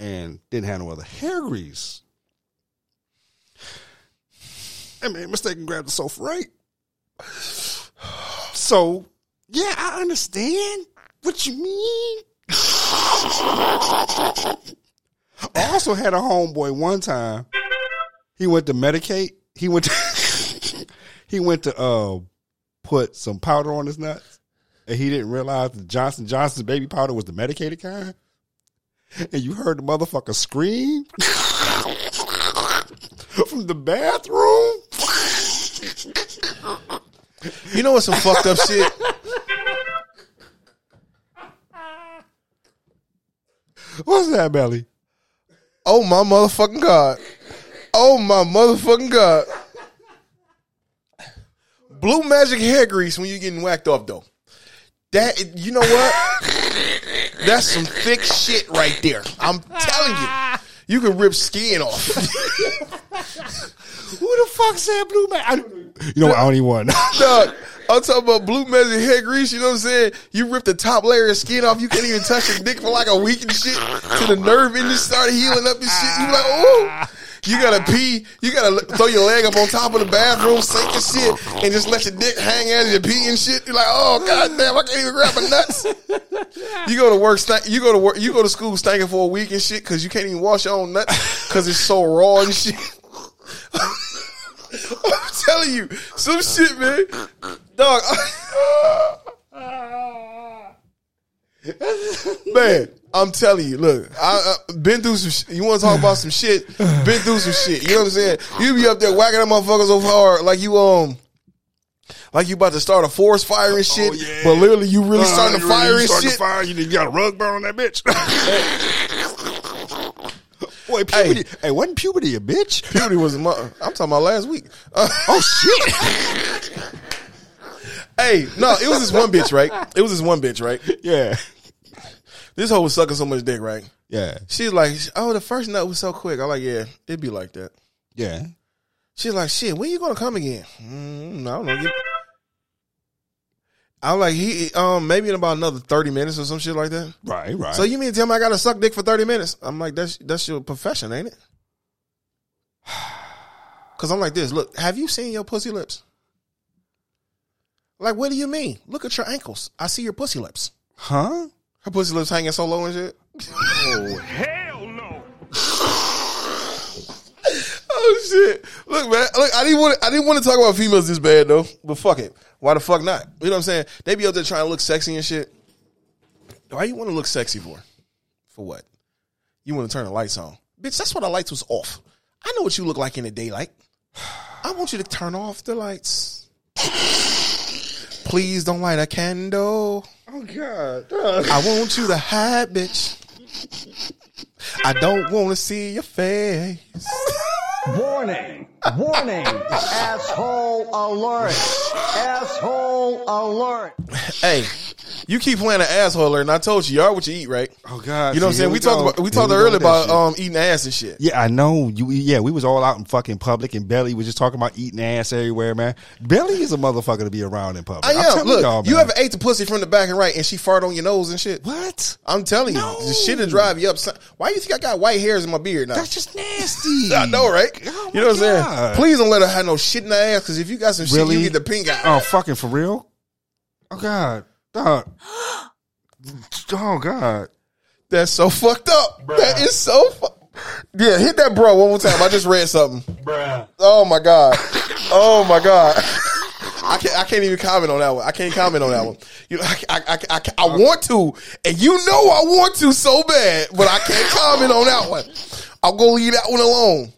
and didn't have no other hair grease. I made a mistake and grabbed the sofa right. So yeah, I understand what you mean. I also had a homeboy one time. He went to medicate. He went to he went to uh put some powder on his nuts, and he didn't realize the Johnson Johnson's baby powder was the medicated kind. And you heard the motherfucker scream from the bathroom. You know what's some fucked up shit? What's that, Belly? Oh my motherfucking god. Oh my motherfucking god. Blue magic hair grease when you're getting whacked off though. That you know what? That's some thick shit right there. I'm telling you. You can rip skin off. Who the fuck said blue man? I you know what? I don't even want. to I'm talking about blue magic hair grease, you know what I'm saying? You rip the top layer of skin off, you can't even touch your dick for like a week and shit. To the nerve endings start healing up and shit. You like, oh you gotta pee, you gotta throw your leg up on top of the bathroom, sink and shit, and just let your dick hang out of your pee and shit. You're like, oh god damn, I can't even grab my nuts. You go to work, you go to work, you go to school stinking for a week and shit because you can't even wash your own nuts because it's so raw and shit. I'm telling you, some shit, man. Dog. Man, I'm telling you, look, I, I been through some shit. You want to talk about some shit? Been through some shit. You know what I'm saying? You be up there whacking them motherfuckers over hard like you, um, like you about to start a forest fire and shit, Oh, yeah. but literally you really starting Uh, to you fire and shit. to fire. You, you got a rug burn on that bitch. Boy, puberty. Hey, wasn't puberty a bitch? Puberty was a mo- I'm talking about last week. Uh, Oh shit! hey, no, it was this one bitch, right? It was this one bitch, right? yeah, This hoe was sucking so much dick, right? yeah, She's like, oh, the first nut was so quick. I'm like, yeah, it'd be like that. yeah. She's like, shit, when you gonna come again? Mm, I don't know. Give- I'm like, he, um, maybe in about another thirty minutes or some shit like that. Right, right. So you mean to tell me I gotta suck dick for thirty minutes? I'm like, that's that's your profession, ain't it? Cause I'm like this. Look, have you seen your pussy lips? Like, what do you mean? Look at your ankles. I see your pussy lips. huh? Her pussy lips hanging so low and shit. Oh hell no. Oh shit! Look, man. Look, I didn't want. I didn't want to talk about females this bad though. But fuck it. Why the fuck not? You know what I'm saying? They be out there trying to look sexy and shit. Why you want to look sexy for? For what? You want to turn the lights on, bitch? That's why the lights was off. I know what you look like in the daylight. I want you to turn off the lights. Please don't light a candle. Oh god. I want you to hide, bitch. I don't want to see your face. Warning! Warning! Asshole alert! Asshole alert! Hey, You keep playing an assholer, and I told you, you are what you eat, right? Oh God! You know what I'm see, saying? here We talked go. about we Here talked go earlier with that about shit. um eating ass and shit. Yeah, I know. You yeah, we was all out in fucking public, and Belly was just talking about eating ass everywhere, man. Belly is a motherfucker to be around in public. I I'm am. telling Look, y'all, you man. ever ate the pussy from the back and right, and she farted on your nose and shit? what? I'm telling you, the shit will drive you up. son. Why you think I got white hairs in my beard now? That's just nasty. I know, right? Oh, you know what I'm saying? God. Please don't let her have no shit in her ass, because if you got some Really? shit, you get the pink eye. Oh, fucking for real? Oh God, dog. Oh God. That's so fucked up. That is so. Fu- yeah, hit that bro one more time. I just read something. Oh my god. Oh my god. I can't. I can't even comment on that one. I can't comment on that one. You, I, I, I, I, I want to, and you know I want to so bad, but I can't comment on that one. I'll go leave that one alone.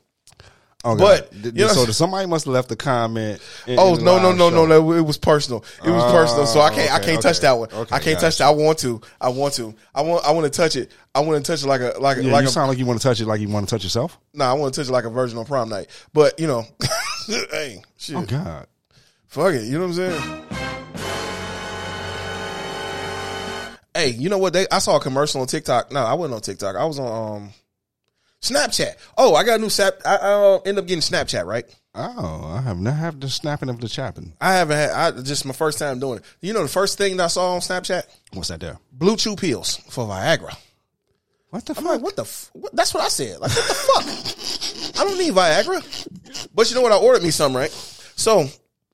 Oh, But, you know- so somebody must have left a comment. in- Oh in no no no no no! It was personal. It was Oh, personal. So I can't I can't touch that one. Okay, I can't touch that. I want to. I want to. I want I want to touch it. I want to touch it like a like a Yeah, like you a sound like you want to touch it like you want to touch yourself. No, I want to touch it like a virgin on prom night. But you know, hey, shit, Oh God. fuck it. You know what I'm saying? Hey, you know what? They I saw a commercial on TikTok. No, I wasn't on TikTok. I was on um Snapchat. Oh, I got a new snap. I, I uh, end up getting Snapchat. Right? Oh, I have not have the snapping of the chapping. I haven't had. I just my first time doing it. You know, the first thing that I saw on Snapchat, What's that there? BlueChew pills for Viagra. What the I'm fuck? like, what the? F-? What? That's what I said. Like, what the fuck? I don't need Viagra. But you know what? I ordered me some. Right? So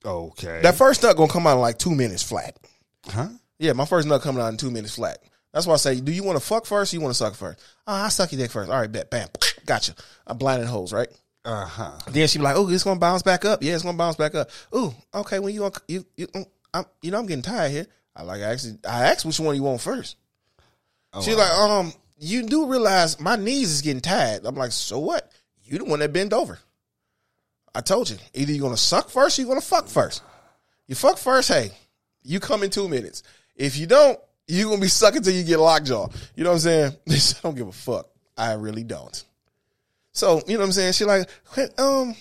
okay. that first nut gonna come out in like two minutes flat. huh? Yeah, my first nut coming out in two minutes flat. That's why I say, do you want to fuck first or you want to suck first? Oh, I suck your dick first. All right, bet, bam, gotcha. I'm blinding holes, right? Uh huh. Then she be like, oh, it's gonna bounce back up. Yeah, it's gonna bounce back up. Ooh, okay. When you gonna you you mm, I'm you know I'm getting tired here. I like I actually I asked which one you want first. She's like, um, you do realize my knees is getting tired. I'm like, so what? You the one that bent over. I told you, either you're gonna suck first or you're gonna fuck first. You fuck first, hey, you come in two minutes. If you don't, you're gonna be sucking till you get lockjaw. You know what I'm saying? I don't give a fuck. I really don't. So, you know what I'm saying? She like, um,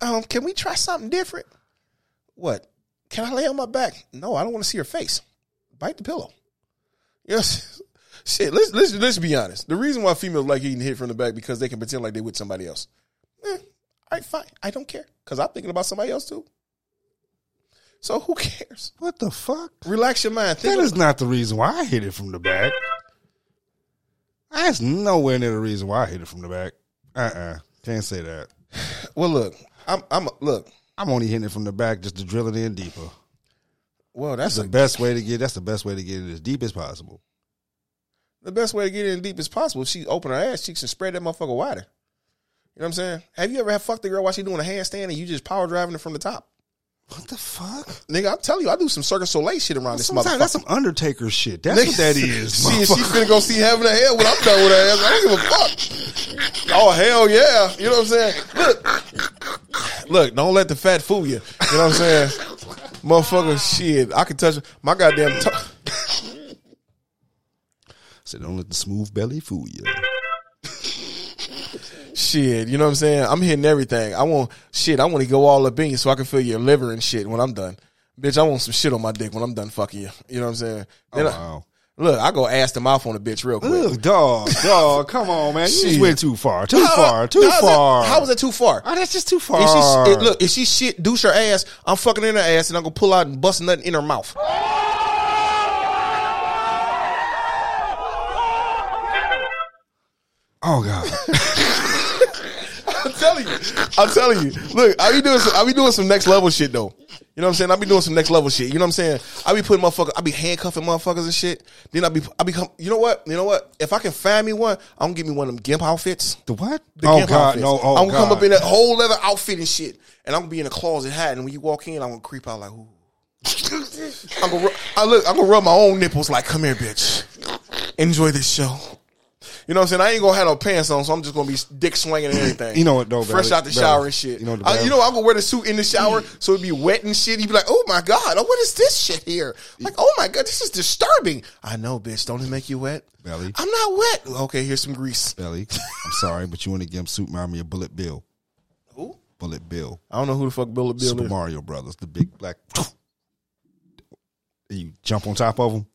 um, can we try something different? What? Can I lay on my back? No, I don't want to see your face. Bite the pillow. Yes. Shit, let's let's let's be honest. The reason why females like getting hit from the back because they can pretend like they with somebody else. Eh, all right, fine. I don't care. Cause I'm thinking about somebody else too. So who cares? What the fuck? Relax your mind. Think That is not the reason why I hit it from the back. That's nowhere near the reason why I hit it from the back. Uh uh-uh. uh. can not say that. well, look, I'm I'm look. I'm only hitting it from the back just to drill it in deeper. Well, that's That's the a, best way to get. That's the best way to get it as deep as possible. the best way to get it in deep as possible. If she open her ass cheeks and spread that motherfucker wider. You know what I'm saying? Have you ever had fucked the girl while she doing a handstand and you just power driving it from the top? What the fuck? Nigga, I'm telling you, I do some Circus Soleil shit around this Sometimes motherfucker. that's some Undertaker shit. That's what that is. she, she motherfucker. finna go see heaven or hell when I'm done with her ass. I don't give a fuck. Oh hell yeah! You know what I'm saying? Look, look, don't let the fat fool you. You know what I'm saying? Motherfucker, shit, I can touch my goddamn. T- Said, don't let the smooth belly fool you. Shit, you know what I'm saying? I'm hitting everything. I want shit. I want to go all up in you so I can feel your liver and shit when I'm done. Bitch, I want some shit on my dick when I'm done fucking you. You know what I'm saying? Oh, then I- wow. look, I go ass to mouth on a bitch real quick. Ugh, dog, dog, come on, man. You just went too far. Too How- far. Too far. that- how is that too far? Oh, that's just too far. If she it- look, if she shit douche her ass, I'm fucking in her ass and I'm gonna pull out and bust nothing in her mouth. oh god. I'm telling you, I'm telling you. Look, I be doing some, I be doing some next level shit though. You know what I'm saying? I be doing some next level shit. You know what I'm saying? I be putting motherfuckers, I be handcuffing motherfuckers and shit. Then I be, I become. You know what? You know what? If I can find me one, I'm gonna give me one of them gimp outfits. the what? The oh gimp god, outfits. no. Oh I'm gonna come up in that whole leather outfit and shit, and I'm gonna be in a closet hat. And when you walk in, I'm gonna creep out like, ooh. I'm gonna, I look, I'm gonna rub my own nipples like, come here, bitch. Enjoy this show. You know what I'm saying? I ain't gonna have no pants on, so I'm just gonna be dick swinging and everything. You know what, though, Fresh out the shower and shit. You know the I, you know I'm gonna wear the suit in the shower so it'd be wet and shit. You'd be like, oh my god, oh, what is this shit here? Like, oh my god, this is disturbing. I know, bitch. Don't it make you wet? Belly. I'm not wet. Okay, here's some grease. Belly. I'm sorry, but you want to give him suit remind me of Bullet Bill. Who? Bullet Bill. I don't know who the fuck Bill Bill Super is. Mario Brothers, the big black. And you jump on top of him.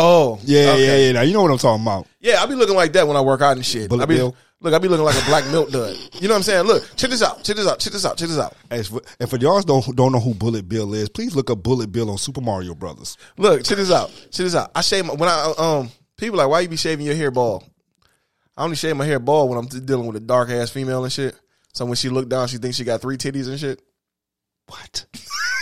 Oh, Yeah, okay. yeah, yeah. Now you know what I'm talking about. Yeah, I be looking like that when I work out and shit. Bullet I be, bill? Look, I be looking like a black milk dud. You know what I'm saying? Look, check this out. Check this out. Check this out. Check this out. As for, and for y'all don't don't know who Bullet Bill is, please look up Bullet Bill on Super Mario Brothers. Look, check this out. Check this out. I shave my, when I um people like why you be shaving your hair bald? I only shave my hair bald when I'm dealing with a dark ass female and shit. So when she look down, she thinks she got three titties and shit. What?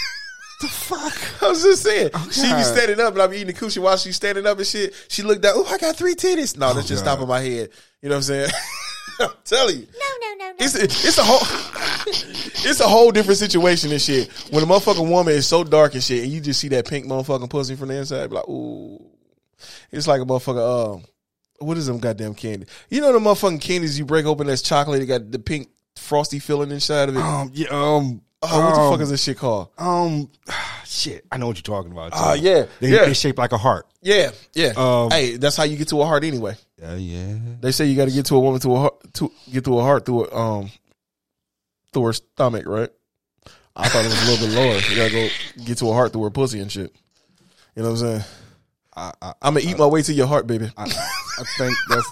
the fuck? I was just saying. she be standing up and I be eating the coochie while she's standing up and shit. She looked down. Oh, I got three titties. No, that's just God. top my head. You know what I'm saying? I'm telling you. No, no, no, no. It's it's a whole it's a whole different situation and shit. When a motherfucking woman is so dark and shit, and you just see that pink motherfucking pussy from the inside, be like, ooh. It's like a motherfucker. Um, what is them goddamn candy? You know the motherfucking candies you break open that's chocolate. It got the pink frosty filling inside of it. Um, yeah, um, Oh, what the um, fuck is this shit called? Um, shit, I know what you're talking about. Ah, yeah, they, yeah. they shaped like a heart. Yeah, yeah. Um, hey, that's how you get to a heart anyway. Yeah, yeah. They say you got to get to a woman to a heart, to get to a heart through a, um through her stomach, right? I thought it was a little bit lower. You gotta go get to a heart through her pussy and shit. You know what I'm saying? I, I, I'm gonna eat my way to your heart, baby. I, I think that's.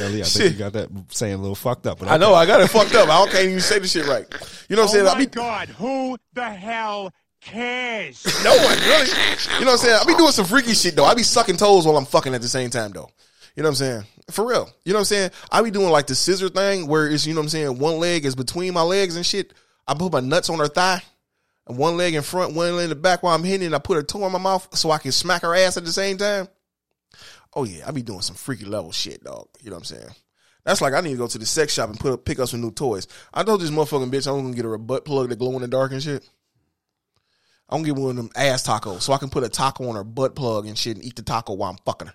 Ellie, I think Shit. you got that saying a little fucked up. But I know I got it fucked up. I don't can't even say the shit right. You know what I'm oh saying? Oh I my be God, who the hell cares? no one really. You know what I'm saying? I be doing some freaky shit though. I be sucking toes while I'm fucking at the same time though. You know what I'm saying? For real. You know what I'm saying? I be doing like the scissor thing where it's, you know what I'm saying, one leg is between my legs and shit. I put my nuts on her thigh. And one leg in front, one leg in the back while I'm hitting it. I put her toe in my mouth so I can smack her ass at the same time. Oh yeah, I be doing some freaky level shit, dog. You know what I'm saying? That's like I need to go to the sex shop and put up, pick up some new toys. I told this motherfucking bitch I'm gonna get her a butt plug that glow in the dark and shit. I'm gonna get one of them ass tacos so I can put a taco on her butt plug and shit and eat the taco while I'm fucking her.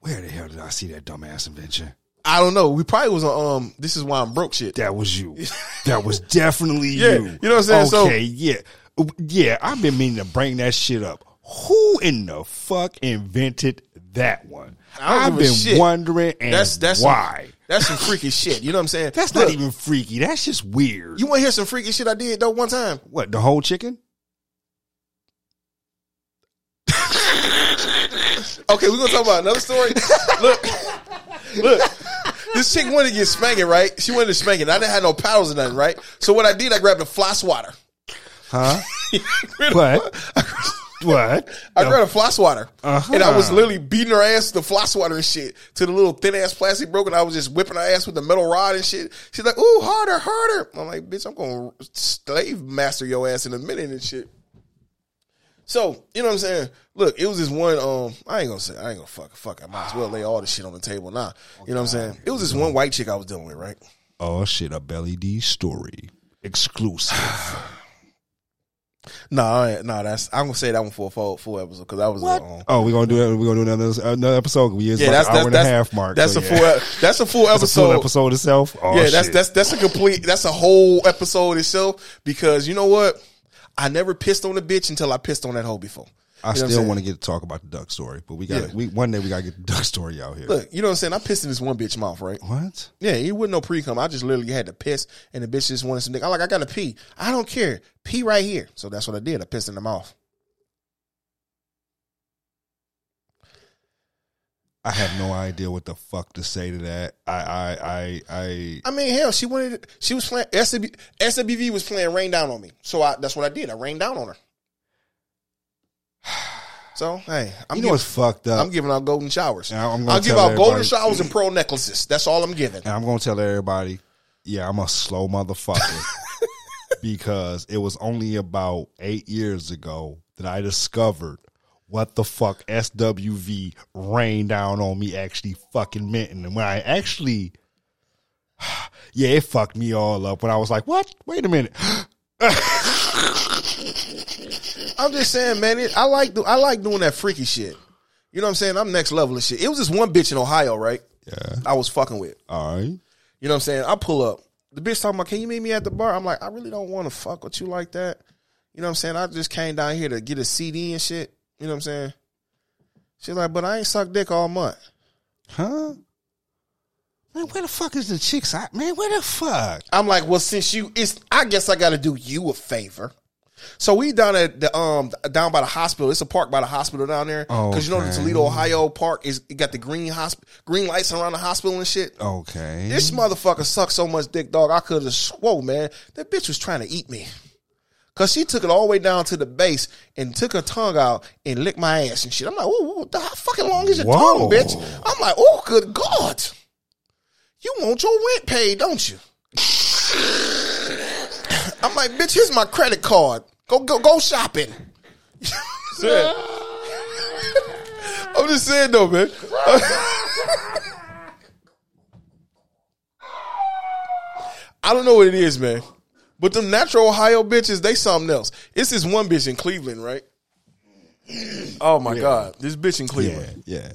Where the hell did I see that dumbass invention? I don't know. We probably was on um this is why I'm broke shit. That was you. That was definitely Yeah, you. you know what I'm saying? So- Okay, yeah. Yeah, I've been meaning to bring that shit up. Who in the fuck invented that one? I've been shit. wondering and That's that's why. Some, that's some freaky shit. You know what I'm saying? That's Look, not even freaky. That's just weird. You want to hear some freaky shit I did though one time? what, the whole chicken? Okay, we're gonna talk about another story. look, look. This chick wanted to get spanking, right? She wanted to spank it. I didn't have no paddles or nothing, right? So what I did, I grabbed a fly swatter. Huh? what? what? I grabbed a fly swatter, Uh-huh. and I was literally beating her ass with the fly swatter and shit to the little thin ass plastic broke, and I was just whipping her ass with the metal rod and shit. She's like, "Ooh, harder, harder." I'm like, "Bitch, I'm gonna slave master your ass in a minute and shit." So you know what I'm saying? Look, it was this one. Um, I ain't gonna say. I ain't gonna fuck. Fuck. I might as well lay all this shit on the table now. You know what I'm saying? It was this one white chick I was dealing with, right? Oh shit, a Belly D story. Exclusive. No, I, no, that's I'm gonna say that one for a full, full episode because that was What? um, Oh, we're gonna do that. We're gonna do another another episode. We is yeah, about that's the hour that's and a half mark. That's so a yeah. full that's a full That's a episode. full episode itself. Oh, yeah, that's that's that's a complete that's a whole episode itself because you know what? I never pissed on a bitch until I pissed on that hoe before. I You know still want to get to talk about the duck story, but we got Yeah. we one day we gotta get the duck story out here. Look, you know what I'm saying? I pissed in this one bitch mouth, right? What? Yeah, he wasn't no pre cum. I just literally had to piss, and the bitch just wanted some dick. I'm like, I gotta pee. I don't care. Pee right here. So that's what I did. I pissed in the mouth. I have no idea what the fuck to say to that. I I I I I mean, hell, she wanted. She was playing. SW, SWV was playing "Rain Down on Me," so I, that's what I did. I rained down on her. So hey, I'm you know giving, what's fucked up? I'm giving out golden showers. I'm gonna I'll give out golden showers and pearl necklaces. That's all I'm giving. and I'm gonna tell everybody, yeah, I'm a slow motherfucker because it was only about eight years ago that I discovered what the fuck SWV rain down on me actually fucking meant, and when I actually, yeah, it fucked me all up when I was like, what? Wait a minute. I'm just saying, man. It, I like do, I like doing that freaky shit. You know what I'm saying? I'm next level of shit. It was this one bitch in Ohio, right? Yeah. I was fucking with. All right. You know what I'm saying? I pull up. The bitch talking about, can you meet me at the bar? I'm like, I really don't want to fuck with you like that. You know what I'm saying? I just came down here to get a CD and shit. You know what I'm saying? She's like, but I ain't sucked dick all month. Huh? Man, where the fuck is the chicks at? Man, where the fuck? I'm like, well, since you, it's, I guess I got to do you a favor. So we down at the um down by the hospital. It's a park by the hospital down there because you know the Toledo, Ohio park is it got the green hosp- green lights around the hospital and shit. Okay. This motherfucker sucked so much dick, dog. I could have swore, man. That bitch was trying to eat me. Cause she took it all the way down to the base and took her tongue out and licked my ass and shit. I'm like, oh, the how fucking long is your Whoa. tongue, bitch? I'm like, oh, good God. You want your rent paid, don't you? I'm like, bitch, here's my credit card. Go, go, go shopping. I'm just saying though, man. I don't know what it is, man. But them natural Ohio bitches, they something else. It's this one bitch in Cleveland, right? Oh my God. This bitch in yeah, Cleveland. yeah.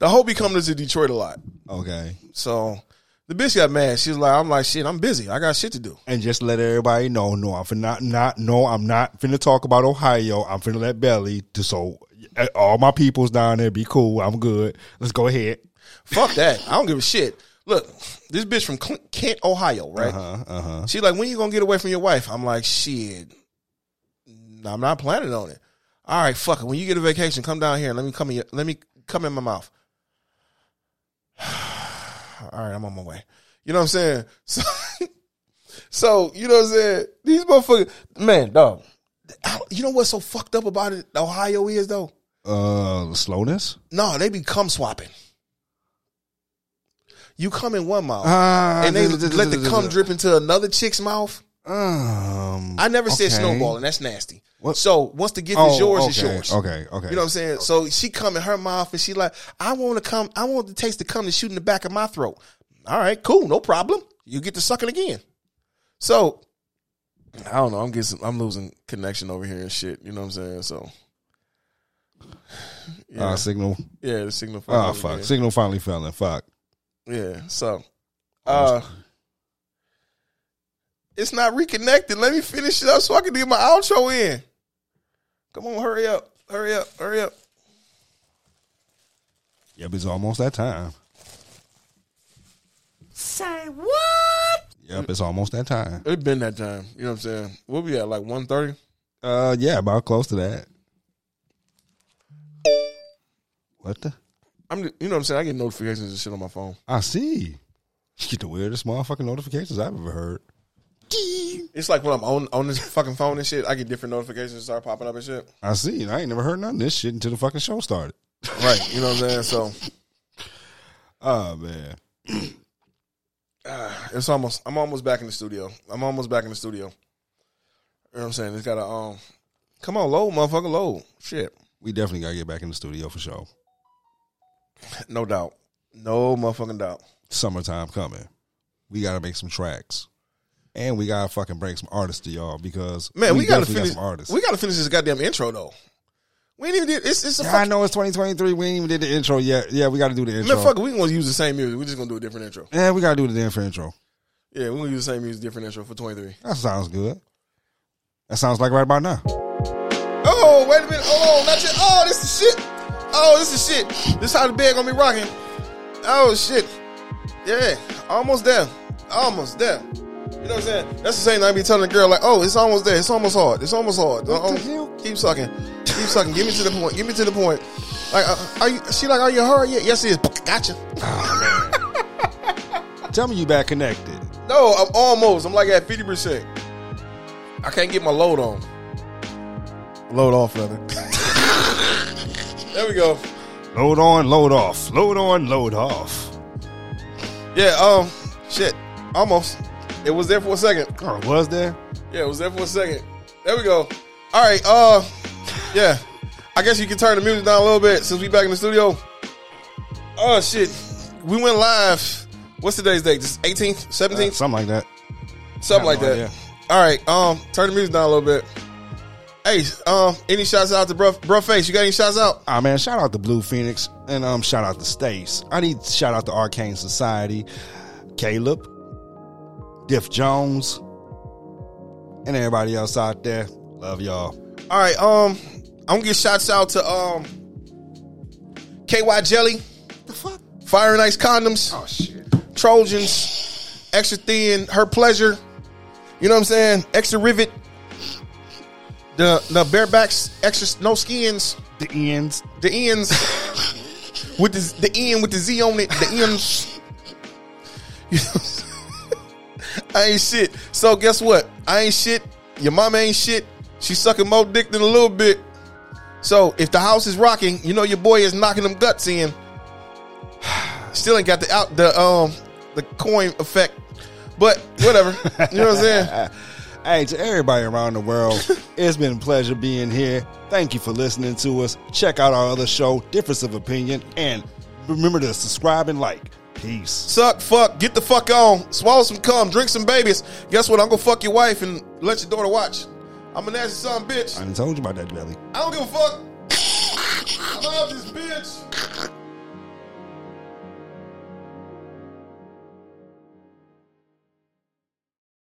The whole be coming to Detroit a lot. Okay. So the bitch got mad. She was like, I'm like, shit, I'm busy. I got shit to do. And just let everybody know, no, I'm finna not, not, no, I'm not finna talk about Ohio. I'm finna let Belly to so uh, all my peoples down there be cool. I'm good. Let's go ahead. Fuck that. I don't give a shit. Look, this bitch from Kent, Ohio, right? Uh huh. Uh huh. She like, when you gonna get away from your wife? I'm like, shit. I'm not planning on it. All right, fuck it. When you get a vacation, come down here. and Let me come in. Your, let me come in my mouth. All right, I'm on my way. You know what I'm saying? So, so you know what I'm saying? These motherfuckers, man, dog. You know what's so fucked up about it? Ohio is though. Uh, slowness. No, they be cum swapping. You come in one mouth, Ah, and they let the cum drip into another chick's mouth. Um, I never said okay. snowballing. That's nasty. What- So once the gift Oh, is yours, okay, it's yours. Okay, okay. You know what I'm saying? So she come in her mouth and she like, I want to come. I want the taste to come to shoot in the back of my throat. All right, cool, no problem. You get to sucking again. So I don't know. I'm getting. I'm losing connection over here and shit. You know what I'm saying? So yeah, Uh, signal. yeah. The signal. Oh finally fuck. again. Signal finally fell in. Fuck. Yeah. So, uh, it's not reconnected. Let me finish it up so I can get my outro in. Come on, hurry up, hurry up, hurry up. Yep, it's almost that time. Say what? Yep, it's almost that time. It's been that time. You know what I'm saying? We'll be at like 1.30. Uh, yeah, about close to that. What the? I'm, you know what I'm saying? I get notifications and shit on my phone. I see. You get the weirdest motherfucking notifications I've ever heard. It's like when I'm on on this fucking phone and shit, I get different notifications start popping up and shit. I see. I ain't never heard none of this shit until the fucking show started. Right. You know what I'm saying? So Oh man. it's almost I'm almost back in the studio. I'm almost back in the studio. You know what I'm saying? It's gotta um come on, load, motherfucker, load. Shit. We definitely gotta get back in the studio for sure. No doubt. No motherfucking doubt. Summertime coming. We gotta make some tracks. And we gotta fucking bring some artists to y'all because Man, we, gotta definitely got finish. some artists. we gotta finish this goddamn intro though. We ain't even did. It's it's a yeah, I know it's 2023. We ain't even did the intro yet. Yeah, we gotta do the intro. man. Fuck, it, we gonna use the same music. We just gonna do a different intro. Yeah, we gotta do the damn for intro. Yeah, we gonna use the same music, different intro for 23. That sounds good. That sounds like right about now. Oh, wait a minute. On, not yet. Oh, this is shit. Oh, this is shit. This how the bed gonna be rocking. Oh shit. Yeah, almost there. Almost there. Know what I'm saying? That's the same thing I be telling the girl like, oh, it's almost there. It's almost hard. It's almost hard. Hell? Keep sucking. Keep sucking. Give me to the point. Give me to the point. Like, uh, are you? She like, are you hard yet? Yes, it is. Gotcha. Tell me you back connected. No, I'm almost. I'm like at 50. percent I can't get my load on. Load off, brother. there we go. Load on, load off. Load on, load off. Yeah, um, shit. Almost. It was there for a second. Oh, was there? Yeah, it was there for a second. There we go. All right, uh, yeah. I guess you can turn the music down a little bit since we back in the studio. Oh shit. We went live. What's today's date? This 18th, 17th? Uh, something like that. Something like that. idea. All right, um, turn the music down a little bit. Hey, um, any shouts out to Bruh, Bruh Face? You got any shouts out? Ah man, shout out to Blue Phoenix and um shout out to Stace. I need to shout out to Arcane Society, Caleb, Diff Jones, and everybody else out there. Love y'all. All right, um, I'm gonna give shouts out to um KY Jelly, The fuck? Fire and Ice Condoms, Oh shit. Trojans, extra thin, her pleasure. You know what I'm saying? Extra rivet. The the barebacks, extra no skins. The ends. The ends with the the end with the Z on it. The ends. You know, I ain't shit. So guess what? I ain't shit. Your mama ain't shit. She's sucking more dick than a little bit. So if the house is rocking, you know your boy is knocking them guts in. Still ain't got the out the um the coin effect, but whatever. you know what I'm saying? Hey, to everybody around the world, it's been a pleasure being here. Thank you for listening to us. Check out our other show, Difference of Opinion, and remember to subscribe and like. Peace. Suck, fuck, get the fuck on, swallow some cum, drink some babies. Guess what? I'm gonna fuck your wife and let your daughter watch. I'm a nasty son bitch. I done told you about that, Belly. I don't give a fuck. I love this bitch.